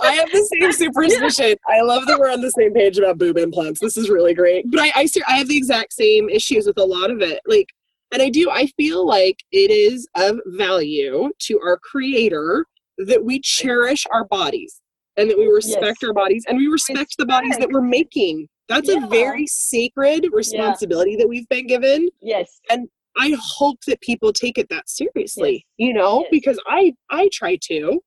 Speaker 2: I have the same superstition. I love that we're on the same page about boob implants. This is really great. But I, I, I have the exact same issues with a lot of it. Like, and I do. I feel like it is of value to our creator that we cherish our bodies and that we respect
Speaker 1: Yes.
Speaker 2: our bodies and we respect the bodies that we're making. That's
Speaker 1: Yeah.
Speaker 2: a very sacred responsibility that we've been given.
Speaker 1: yes.
Speaker 2: And I hope that people take it that seriously, you know,
Speaker 1: Yes.
Speaker 2: because I I try to,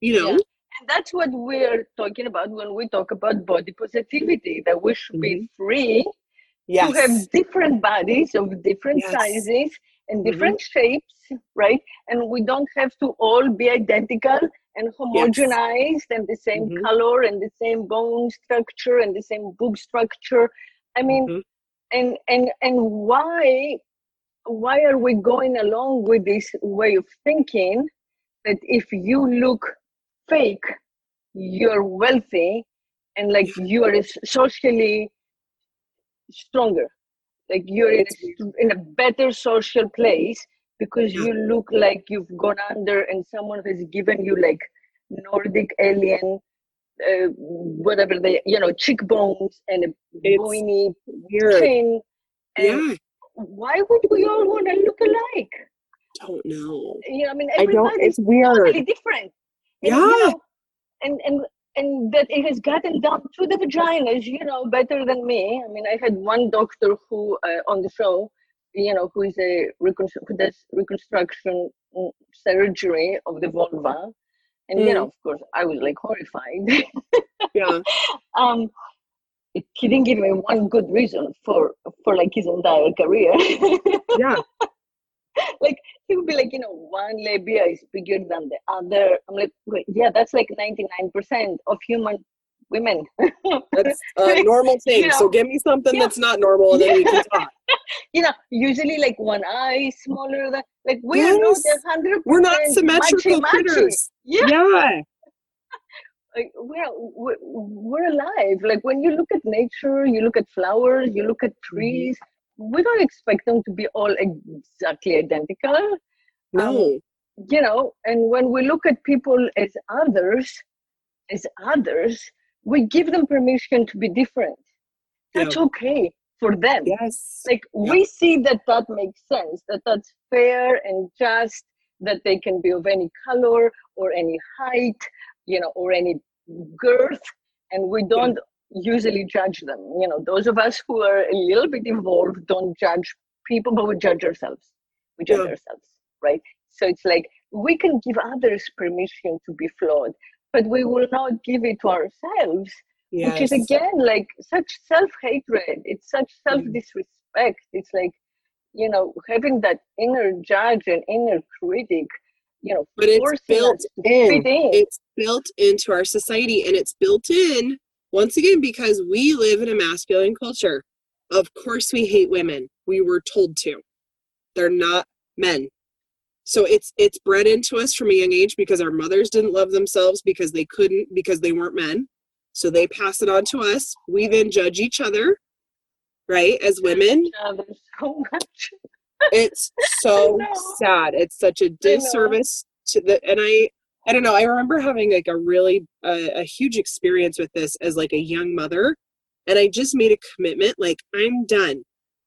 Speaker 2: you know.
Speaker 1: Yeah. And that's what we're talking about when we talk about body positivity, that we should be mm-hmm. free to have different bodies of different
Speaker 2: Yes.
Speaker 1: sizes and
Speaker 2: Mhm.
Speaker 1: different shapes, right? And we don't have to all be identical and homogenized and the same
Speaker 2: Mhm.
Speaker 1: color and the same bone structure and the same boob structure. I mean,
Speaker 2: Mhm.
Speaker 1: and and and why why are we going along with this way of thinking that if you look fake, you're wealthy and like you are socially stronger, like you're in a, in a better social place because you look like you've gone under and someone has given you like Nordic alien. Uh, whatever they, you know, cheekbones and a bony
Speaker 2: weird.
Speaker 1: chin. And
Speaker 2: Yeah.
Speaker 1: why would we all want to look alike?
Speaker 2: Don't know.
Speaker 1: You know, I mean,
Speaker 2: I don't. It's weird.
Speaker 1: totally different. And, you
Speaker 2: Yeah.
Speaker 1: know, and and and that it has gotten down to the vaginas, you know, better than me. I mean, I had one doctor who uh, on the show, you know, who is a reconstru- who does reconstruction mm, surgery of the vulva, and you
Speaker 2: Mm.
Speaker 1: know, of course, I was like horrified.
Speaker 2: Yeah.
Speaker 1: um, he didn't give me one good reason for for like his entire career.
Speaker 2: Yeah.
Speaker 1: like he would be like, you know, one labia is bigger than the other. I'm like, wait, yeah, that's like 99% of human women.
Speaker 2: That's a normal thing.
Speaker 1: You
Speaker 2: so give me something
Speaker 1: yeah.
Speaker 2: that's not normal, and then we can talk.
Speaker 1: you know, usually like one eye is smaller than like we are not
Speaker 2: Yes.
Speaker 1: a hundred.
Speaker 2: We're not symmetrical critters.
Speaker 1: Yeah,
Speaker 2: Yeah.
Speaker 1: like, we're, we're we're alive. Like when you look at nature, you look at flowers, you look at
Speaker 2: Mm-hmm.
Speaker 1: trees. We don't expect them to be all exactly identical.
Speaker 2: Um, no.
Speaker 1: you know and when we look at people as others as others we give them permission to be different that's okay for them
Speaker 2: yes.
Speaker 1: like we see that that makes sense that that's fair and just that they can be of any color or any height you know or any girth and we don't usually judge them you know those of us who are a little bit involved don't judge people but we judge ourselves we judge
Speaker 2: Yeah.
Speaker 1: ourselves right so it's like we can give others permission to be flawed but we will not give it to ourselves
Speaker 2: yes.
Speaker 1: which is again like such self-hatred it's such
Speaker 2: Mm.
Speaker 1: self-disrespect it's like you know having that inner judge and inner critic you know
Speaker 2: but it's built in.
Speaker 1: in
Speaker 2: It's built into our society, and it's built in once again because we live in a masculine culture. Of course, we hate women. We were told to. They're not men. So it's it's bred into us from a young age because our mothers didn't love themselves because they couldn't because they weren't men. So they pass it on to us. We then judge each other, right, as women.
Speaker 1: So much
Speaker 2: It's so sad. It's such a disservice to the and I I don't know. I remember having like a really uh, a huge experience with this as like a young mother, and I just made a commitment. Like I'm done.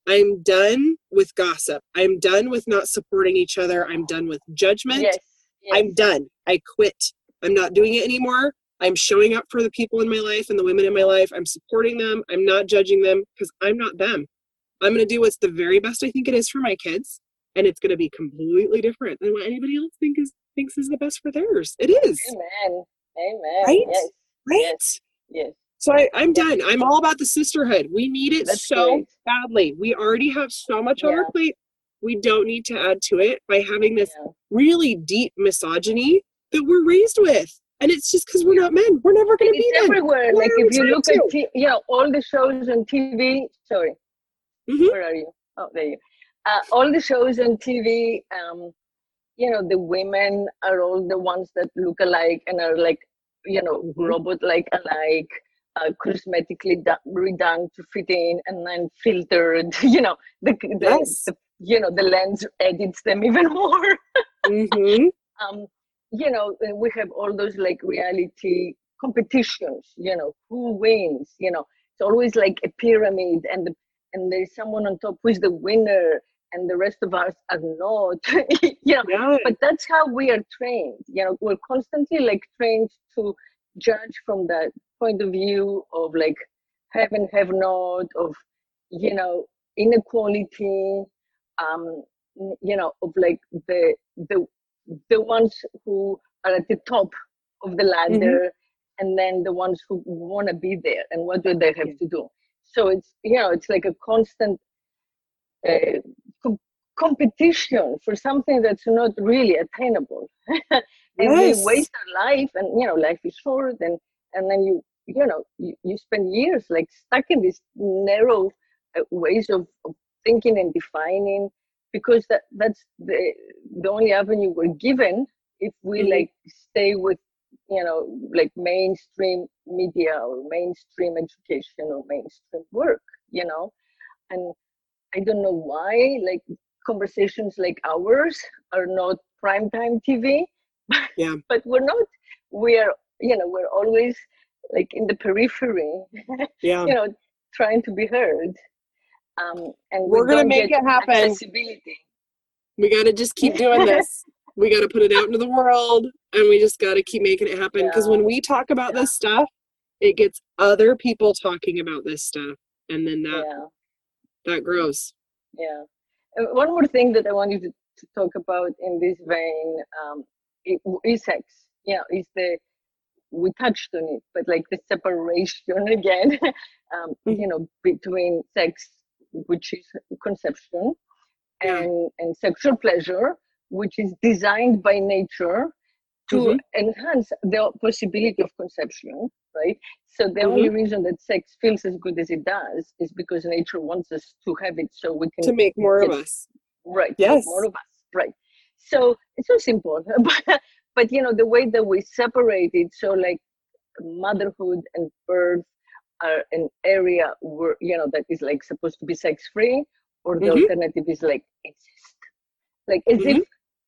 Speaker 2: I'm done with gossip. I'm done with not supporting each other. I'm done with judgment.
Speaker 1: yes, yes.
Speaker 2: I'm done. I quit. I'm not doing it anymore. I'm showing up for the people in my life and the women in my life. I'm supporting them. I'm not judging them because I'm not them. I'm going to do what's the very best I think it is for my kids, and it's going to be completely different than what anybody else think is thinks is the best for theirs. It is
Speaker 1: amen amen
Speaker 2: Right?
Speaker 1: yes
Speaker 2: right.
Speaker 1: yes yes
Speaker 2: So I, I'm done. I'm all about the sisterhood. We need it
Speaker 1: That's
Speaker 2: so
Speaker 1: great.
Speaker 2: badly. We already have so much on
Speaker 1: Yeah.
Speaker 2: our plate. We don't need to add to it by having this
Speaker 1: yeah.
Speaker 2: really deep misogyny that we're raised with. And it's just because we're not men. We're never going to be
Speaker 1: everywhere like if you look
Speaker 2: to
Speaker 1: at t- know all the shows on tv sorry
Speaker 2: Mhm.
Speaker 1: where are you oh there you uh, all the shows on tv um you know the women are all the ones that look alike and are like you know
Speaker 2: Mhm.
Speaker 1: robot like alike uh, cosmetically do- redone to fit in and then filtered you know the, the,
Speaker 2: Yes.
Speaker 1: the you know the lens edits them even more
Speaker 2: Mhm.
Speaker 1: um, you know, we have all those like reality competitions, you know, who wins, you know, it's always like a pyramid and the, and there's someone on top who is the winner and the rest of us are not, you know,
Speaker 2: Yeah.
Speaker 1: but that's how we are trained, you know, we're constantly like trained to judge from that point of view of like have and have not, of, you know, inequality, um, you know, of like the, the, the ones who are at the top of the ladder and then the ones who want to be there and what do they have to do. So it's you know it's like a constant uh, competition for something that's not really attainable. and
Speaker 2: Yes.
Speaker 1: we waste our life, and you know, life is short, and and then you you know you, you spend years like stuck in these narrow uh, ways of, of thinking and defining because that that's the the only avenue we're given if we
Speaker 2: Mhm.
Speaker 1: like stay with you know like mainstream media or mainstream education or mainstream work you know and i don't know why like conversations like ours are not primetime tv
Speaker 2: Yeah.
Speaker 1: but we're not we're you know we're always like in the periphery
Speaker 2: Yeah.
Speaker 1: you know trying to be heard um and we
Speaker 2: We're gonna make it happen.
Speaker 1: accessibility
Speaker 2: We got to just keep doing this. we got to put it out into the world and we just got to keep making it happen because when we talk about this stuff, it gets other people talking about this stuff and then that
Speaker 1: yeah
Speaker 2: that grows.
Speaker 1: Yeah. Uh, One more thing that I wanted to, to talk about in this vein um, is sex. Yeah, is the we touched on it, but like the separation again, um,
Speaker 2: Mhm.
Speaker 1: you know, between sex, which is conception, and and sexual pleasure, which is designed by nature to
Speaker 2: Mhm.
Speaker 1: enhance the possibility of conception, right? So the
Speaker 2: Mm-hmm.
Speaker 1: only reason that sex feels as good as it does is because nature wants us to have it so we can
Speaker 2: To make more of us.
Speaker 1: right
Speaker 2: Yes.
Speaker 1: more of us right so it's so simple but, but you know the way that we separate it so like motherhood and birth are an area where you know that is like supposed to be sex free or the
Speaker 2: Mhm.
Speaker 1: alternative is like incest like as if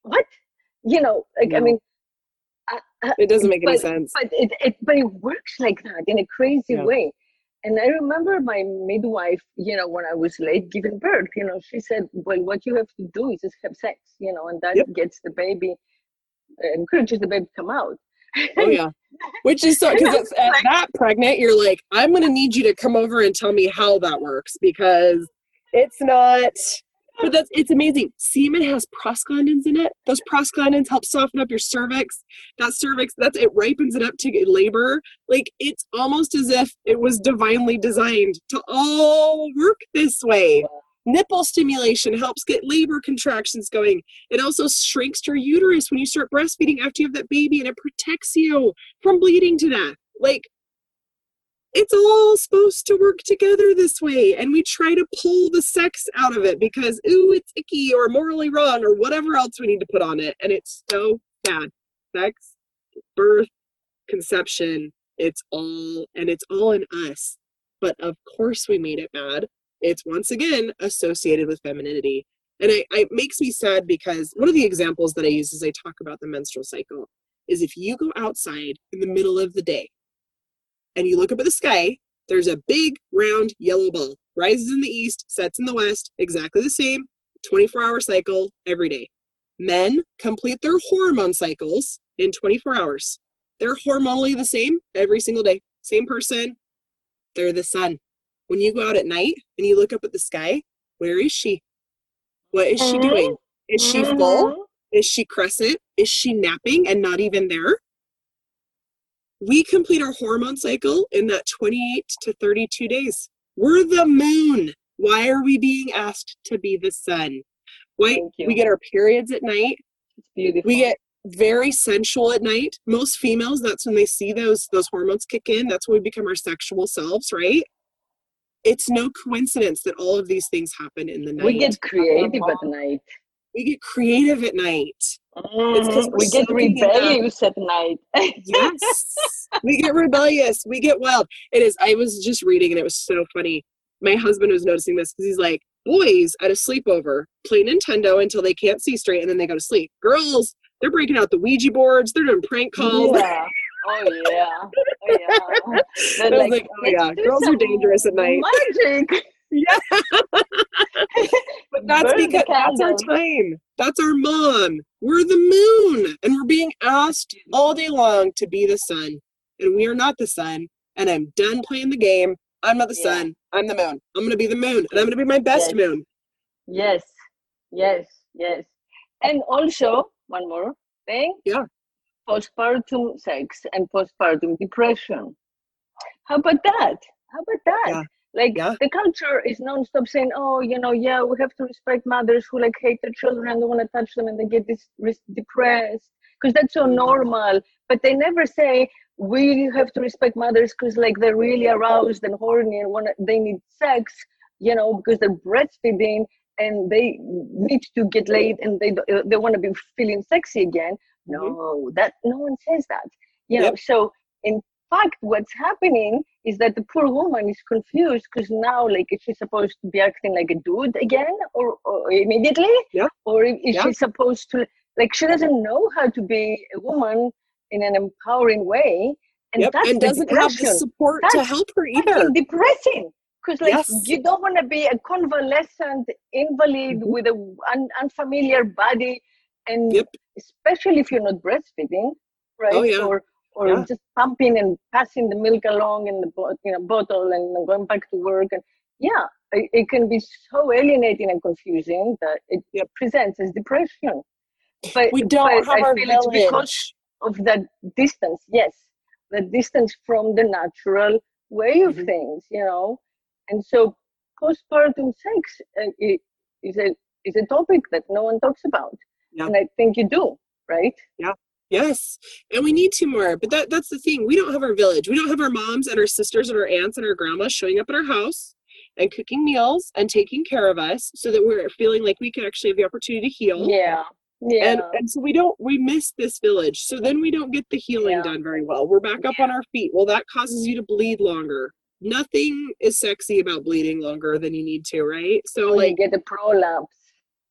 Speaker 1: what you know like i mean
Speaker 2: It doesn't make any sense.
Speaker 1: but it, it but it works like that in a crazy
Speaker 2: Yeah.
Speaker 1: way and i remember my midwife you know when i was late giving birth you know she said well what you have to do is just have sex you know and that
Speaker 2: Yep.
Speaker 1: gets the baby uh, encourages the baby to come out
Speaker 2: Oh yeah. Which is so because at that pregnant, you're like, I'm gonna need you to come over and tell me how that works because it's not. But that's it's amazing. Semen has prostaglandins in it. Those prostaglandins help soften up your cervix. That cervix, that's it ripens it up to get labor. Like it's almost as if it was divinely designed to all work this way. Nipple stimulation helps get labor contractions going. It also shrinks your uterus when you start breastfeeding after you have that baby, and it protects you from bleeding to death. Like, it's all supposed to work together this way, and we try to pull the sex out of it because, ooh, it's icky or morally wrong or whatever else we need to put on it, and it's so bad. Sex, birth, conception, it's all, and it's all in us. But of course, we made it bad it's once again associated with femininity. And I, I, it makes me sad because one of the examples that I use as I talk about the menstrual cycle is if you go outside in the middle of the day and you look up at the sky, there's a big round yellow ball, rises in the east, sets in the west, exactly the same, 24 hour cycle every day. Men complete their hormone cycles in 24 hours. They're hormonally the same every single day. Same person. They're the sun when you go out at night and you look up at the sky, where is she? What is she hmm? doing? Is she full? Hmm? Is she crescent? Is she napping and not even there? We complete our hormone cycle in that 28 to 32 days. We're the moon. Why are we being asked to be the sun? Why we get our periods at night.
Speaker 1: it's beautiful
Speaker 2: We get very sensual at night. Most females, that's when they see those those hormones kick in. That's when we become our sexual selves, right? It's no coincidence that all of these things happen in the night.
Speaker 1: we get creative at night
Speaker 2: we get creative at night. 'Cause
Speaker 1: Mhm.
Speaker 2: we're
Speaker 1: we get rebellious at night
Speaker 2: Yes. we get rebellious. We get wild. It is. I was just reading and it was so funny. My husband was noticing this because he's like, boys at a sleepover play Nintendo until they can't see straight and then they go to sleep. Girls, they're breaking out the Ouija boards. They're doing prank calls.
Speaker 1: yeah oh yeah oh yeah They're
Speaker 2: I was like, oh yeah, girls are dangerous at night.
Speaker 1: magic yeah.
Speaker 2: But that's
Speaker 1: Burn
Speaker 2: because that's our time. That's our mom. We're the moon. And we're being asked all day long to be the sun. And we are not the sun. And I'm done playing the game. I'm not the
Speaker 1: Yeah.
Speaker 2: sun. I'm the moon. I'm gonna be the moon. And I'm gonna be my best
Speaker 1: Yes.
Speaker 2: moon.
Speaker 1: Yes, yes, yes. And also, one more thing.
Speaker 2: Yeah.
Speaker 1: Postpartum sex and postpartum depression. How about that? How about that?
Speaker 2: Yeah.
Speaker 1: Like
Speaker 2: Yeah.
Speaker 1: the culture is non-stop saying, "Oh, you know, yeah, we have to respect mothers who like hate their children and don't want to touch them, and they get this res- depressed because that's so normal." But they never say we have to respect mothers because like they're really aroused and horny and want they need sex, you know, because they're breastfeeding and they need to get laid and they uh, they want to be feeling sexy again. Mm-hmm. No, that no one says that. You know,
Speaker 2: Yep.
Speaker 1: so in fact, what's happening is that the poor woman is confused because now, like, is she supposed to be acting like a dude again, or, or immediately,
Speaker 2: Yeah.
Speaker 1: or is
Speaker 2: Yeah.
Speaker 1: she supposed to, like, she doesn't know how to be a woman in an empowering way, and
Speaker 2: Yep.
Speaker 1: that's
Speaker 2: And doesn't have the
Speaker 1: depression.
Speaker 2: support to help her either.
Speaker 1: depressing. Because like
Speaker 2: Yes.
Speaker 1: you don't want to be a convalescent invalid
Speaker 2: Mhm.
Speaker 1: with an un- unfamiliar body, and
Speaker 2: Yep.
Speaker 1: especially if you're not breastfeeding, right?
Speaker 2: Oh, yeah.
Speaker 1: Or or
Speaker 2: Yeah.
Speaker 1: just pumping and passing the milk along in the you know, bottle and going back to work. And yeah, it, it can be so alienating and confusing that it
Speaker 2: Yep.
Speaker 1: presents as depression. But,
Speaker 2: We don't
Speaker 1: but
Speaker 2: have
Speaker 1: I feel it's because of that distance yes the distance from the natural way of
Speaker 2: Mhm.
Speaker 1: things you know and so postpartum sex uh, is a is a topic that no one talks about
Speaker 2: Yeah.
Speaker 1: and i think you do right
Speaker 2: Yes, and we need to more. But that that's the thing. We don't have our village. We don't have our moms and our sisters and our aunts and our grandmas showing up at our house and cooking meals and taking care of us so that we're feeling like we can actually have the opportunity to heal.
Speaker 1: yeah yeah
Speaker 2: And and so we don't we miss this village. So then we don't get the healing
Speaker 1: Yeah.
Speaker 2: done very well. We're back up on our feet. Well, that causes you to bleed longer. Nothing is sexy about bleeding longer than you need to, right? So
Speaker 1: you
Speaker 2: like
Speaker 1: get a prolapse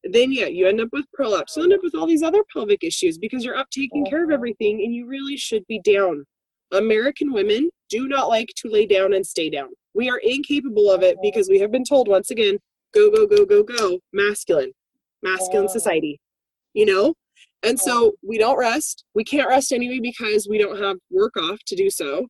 Speaker 2: then yeah, you end up with prolapse. You end up with all these other pelvic issues because you're up taking care of
Speaker 1: Mhm.
Speaker 2: everything and you really should be down. American women do not like to lay down and stay down. We are incapable of it
Speaker 1: Mhm.
Speaker 2: because we have been told once again, go, go, go, go, go, masculine, masculine
Speaker 1: Mhm.
Speaker 2: society, you know? And so we don't rest. We can't rest anyway because we don't have work off to do so.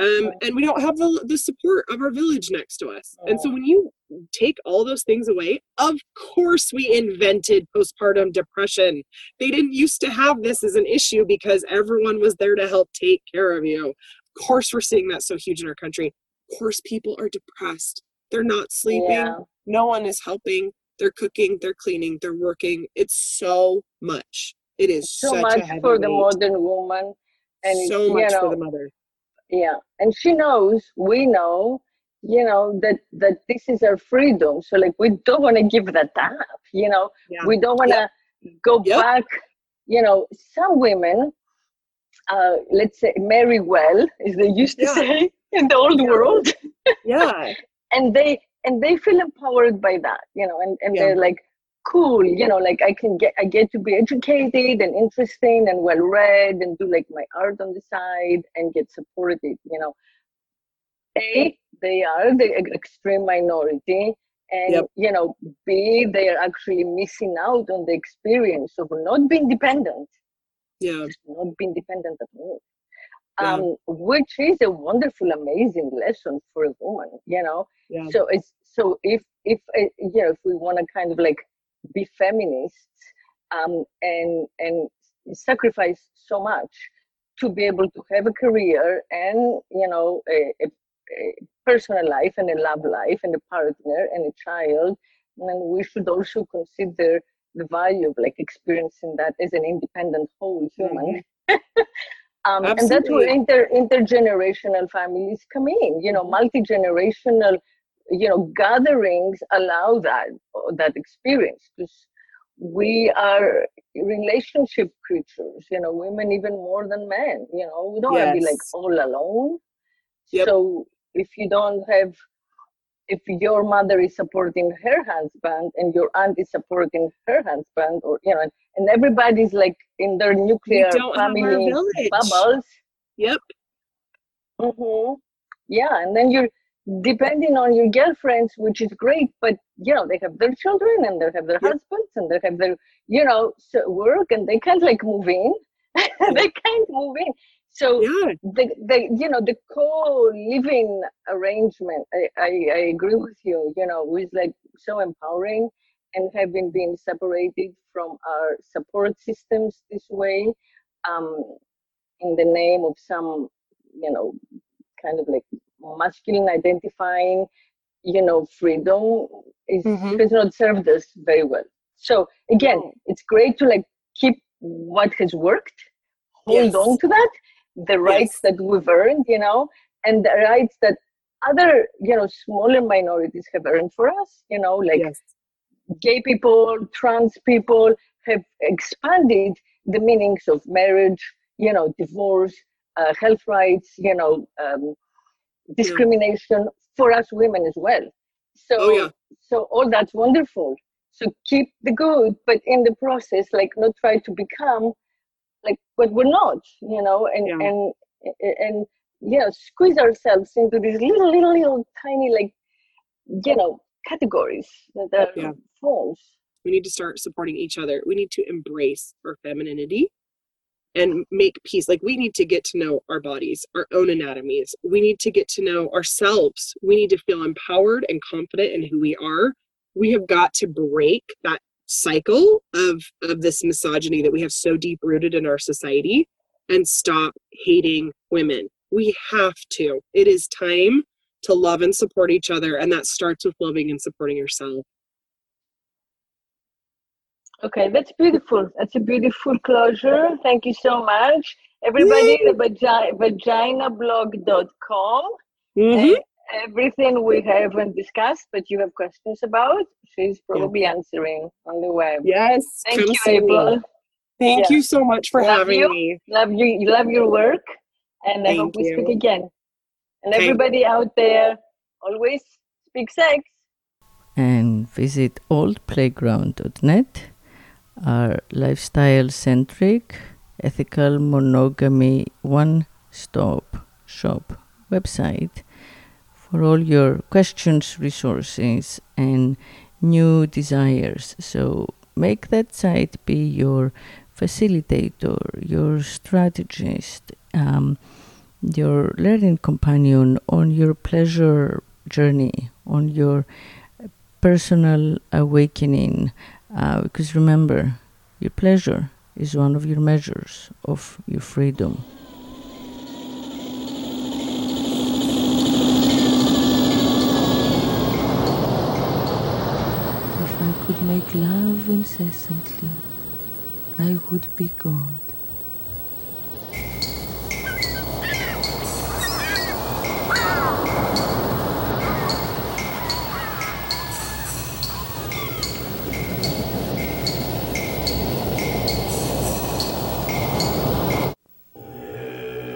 Speaker 2: Um, and we don't have the, the support of our village next to us. And so when you take all those things away, of course we invented postpartum depression. They didn't used to have this as an issue because everyone was there to help take care of you. Of course we're seeing that so huge in our country. Of course people are depressed. They're not sleeping.
Speaker 1: yeah
Speaker 2: No one is helping. They're cooking, they're cleaning, they're working. It's so much. It is
Speaker 1: so
Speaker 2: such
Speaker 1: much
Speaker 2: a heavy
Speaker 1: for the
Speaker 2: weight.
Speaker 1: modern woman and
Speaker 2: so much
Speaker 1: know,
Speaker 2: for the mother.
Speaker 1: Yeah and she knows we know you know that that this is our freedom so like we don't want to give that up you know
Speaker 2: Yeah.
Speaker 1: we don't want to go
Speaker 2: Yep.
Speaker 1: back you know some women uh let's say marry well as they used to
Speaker 2: Yeah.
Speaker 1: say in the old
Speaker 2: Yeah.
Speaker 1: world
Speaker 2: Yeah.
Speaker 1: and they and they feel empowered by that you know and, and
Speaker 2: Yeah.
Speaker 1: they're like cool you know like i can get i get to be educated and interesting and well read and do like my art on the side and get supported you know a they are the extreme minority and
Speaker 2: Yep.
Speaker 1: you know b they are actually missing out on the experience of not being dependent
Speaker 2: Yeah.
Speaker 1: not being dependent at all
Speaker 2: Yeah.
Speaker 1: um which is a wonderful amazing lesson for a woman you know
Speaker 2: Yeah.
Speaker 1: so it's so if if uh, you know if we want to kind of like be feminists um and and sacrifice so much to be able to have a career and you know a, a, a personal life and a love life and a partner and a child. And then we should also consider the value of like experiencing that as an independent whole human. Um, and that's where inter intergenerational families come in you know multi-generational you know gatherings allow that that experience because we are relationship creatures you know women even more than men you know we don't want to be like all alone
Speaker 2: Yep.
Speaker 1: so if you don't have if your mother is supporting her husband and your aunt is supporting her husband or you know and, everybody's like in their nuclear
Speaker 2: don't have our
Speaker 1: family bubbles
Speaker 2: Yep.
Speaker 1: hmm Yeah, and then you're depending on your girlfriends, which is great, but you know, they have their children and they have their
Speaker 2: Yep.
Speaker 1: husbands and they have their, you know, so work and they can't like move in. they can't move in. So
Speaker 2: Yeah.
Speaker 1: the, the you know the co-living arrangement I, I i agree with you you know is like so empowering and having been separated from our support systems this way um in the name of some you know kind of like masculine identifying you know, freedom is
Speaker 2: Mhm.
Speaker 1: has not served us very well. So again, it's great to like keep what has worked, hold
Speaker 2: Yes.
Speaker 1: on to that, the rights
Speaker 2: Yes.
Speaker 1: that we've earned, you know, and the rights that other, you know, smaller minorities have earned for us, you know, like
Speaker 2: yes.
Speaker 1: gay people, trans people have expanded the meanings of marriage, you know, divorce, uh, health rights, you know, um, discrimination for us women as well. So,
Speaker 2: Oh, yeah.
Speaker 1: so all that's wonderful. So keep the good, but in the process, like not try to become like what we're not, you know, and
Speaker 2: Yeah.
Speaker 1: and and yeah, squeeze ourselves into these little, little, little tiny like you know categories that are
Speaker 2: Yeah.
Speaker 1: false.
Speaker 2: We need to start supporting each other. We need to embrace our femininity and make peace. Like we need to get to know our bodies, our own anatomies. We need to get to know ourselves. We need to feel empowered and confident in who we are. We have got to break that cycle of of this misogyny that we have so deep rooted in our society and stop hating women. We have to. It is time to love and support each other and that starts with loving and supporting yourself.
Speaker 1: Okay, that's beautiful. That's a beautiful closure. Thank you so much. Everybody, the vagi- vaginablog.com.
Speaker 2: Mhm.
Speaker 1: Everything we haven't discussed, but you have questions about, she's probably answering on the web.
Speaker 2: Yes.
Speaker 1: Thank you,
Speaker 2: see me.
Speaker 1: April.
Speaker 2: Thank
Speaker 1: Yeah.
Speaker 2: you so much for
Speaker 1: Love
Speaker 2: having
Speaker 1: you.
Speaker 2: me.
Speaker 1: Love you. You love your work, and I hope
Speaker 2: Thank
Speaker 1: we speak again. And
Speaker 2: Okay.
Speaker 1: everybody out there, always speak sex.
Speaker 3: and visit oldplayground.net, our lifestyle centric, ethical monogamy one stop shop website for all your questions, resources, and new desires. So make that site be your facilitator, your strategist, um, your learning companion on your pleasure journey, on your personal awakening. Uh, because remember, your pleasure is one of your measures of your freedom. If I could make love incessantly, I would be God.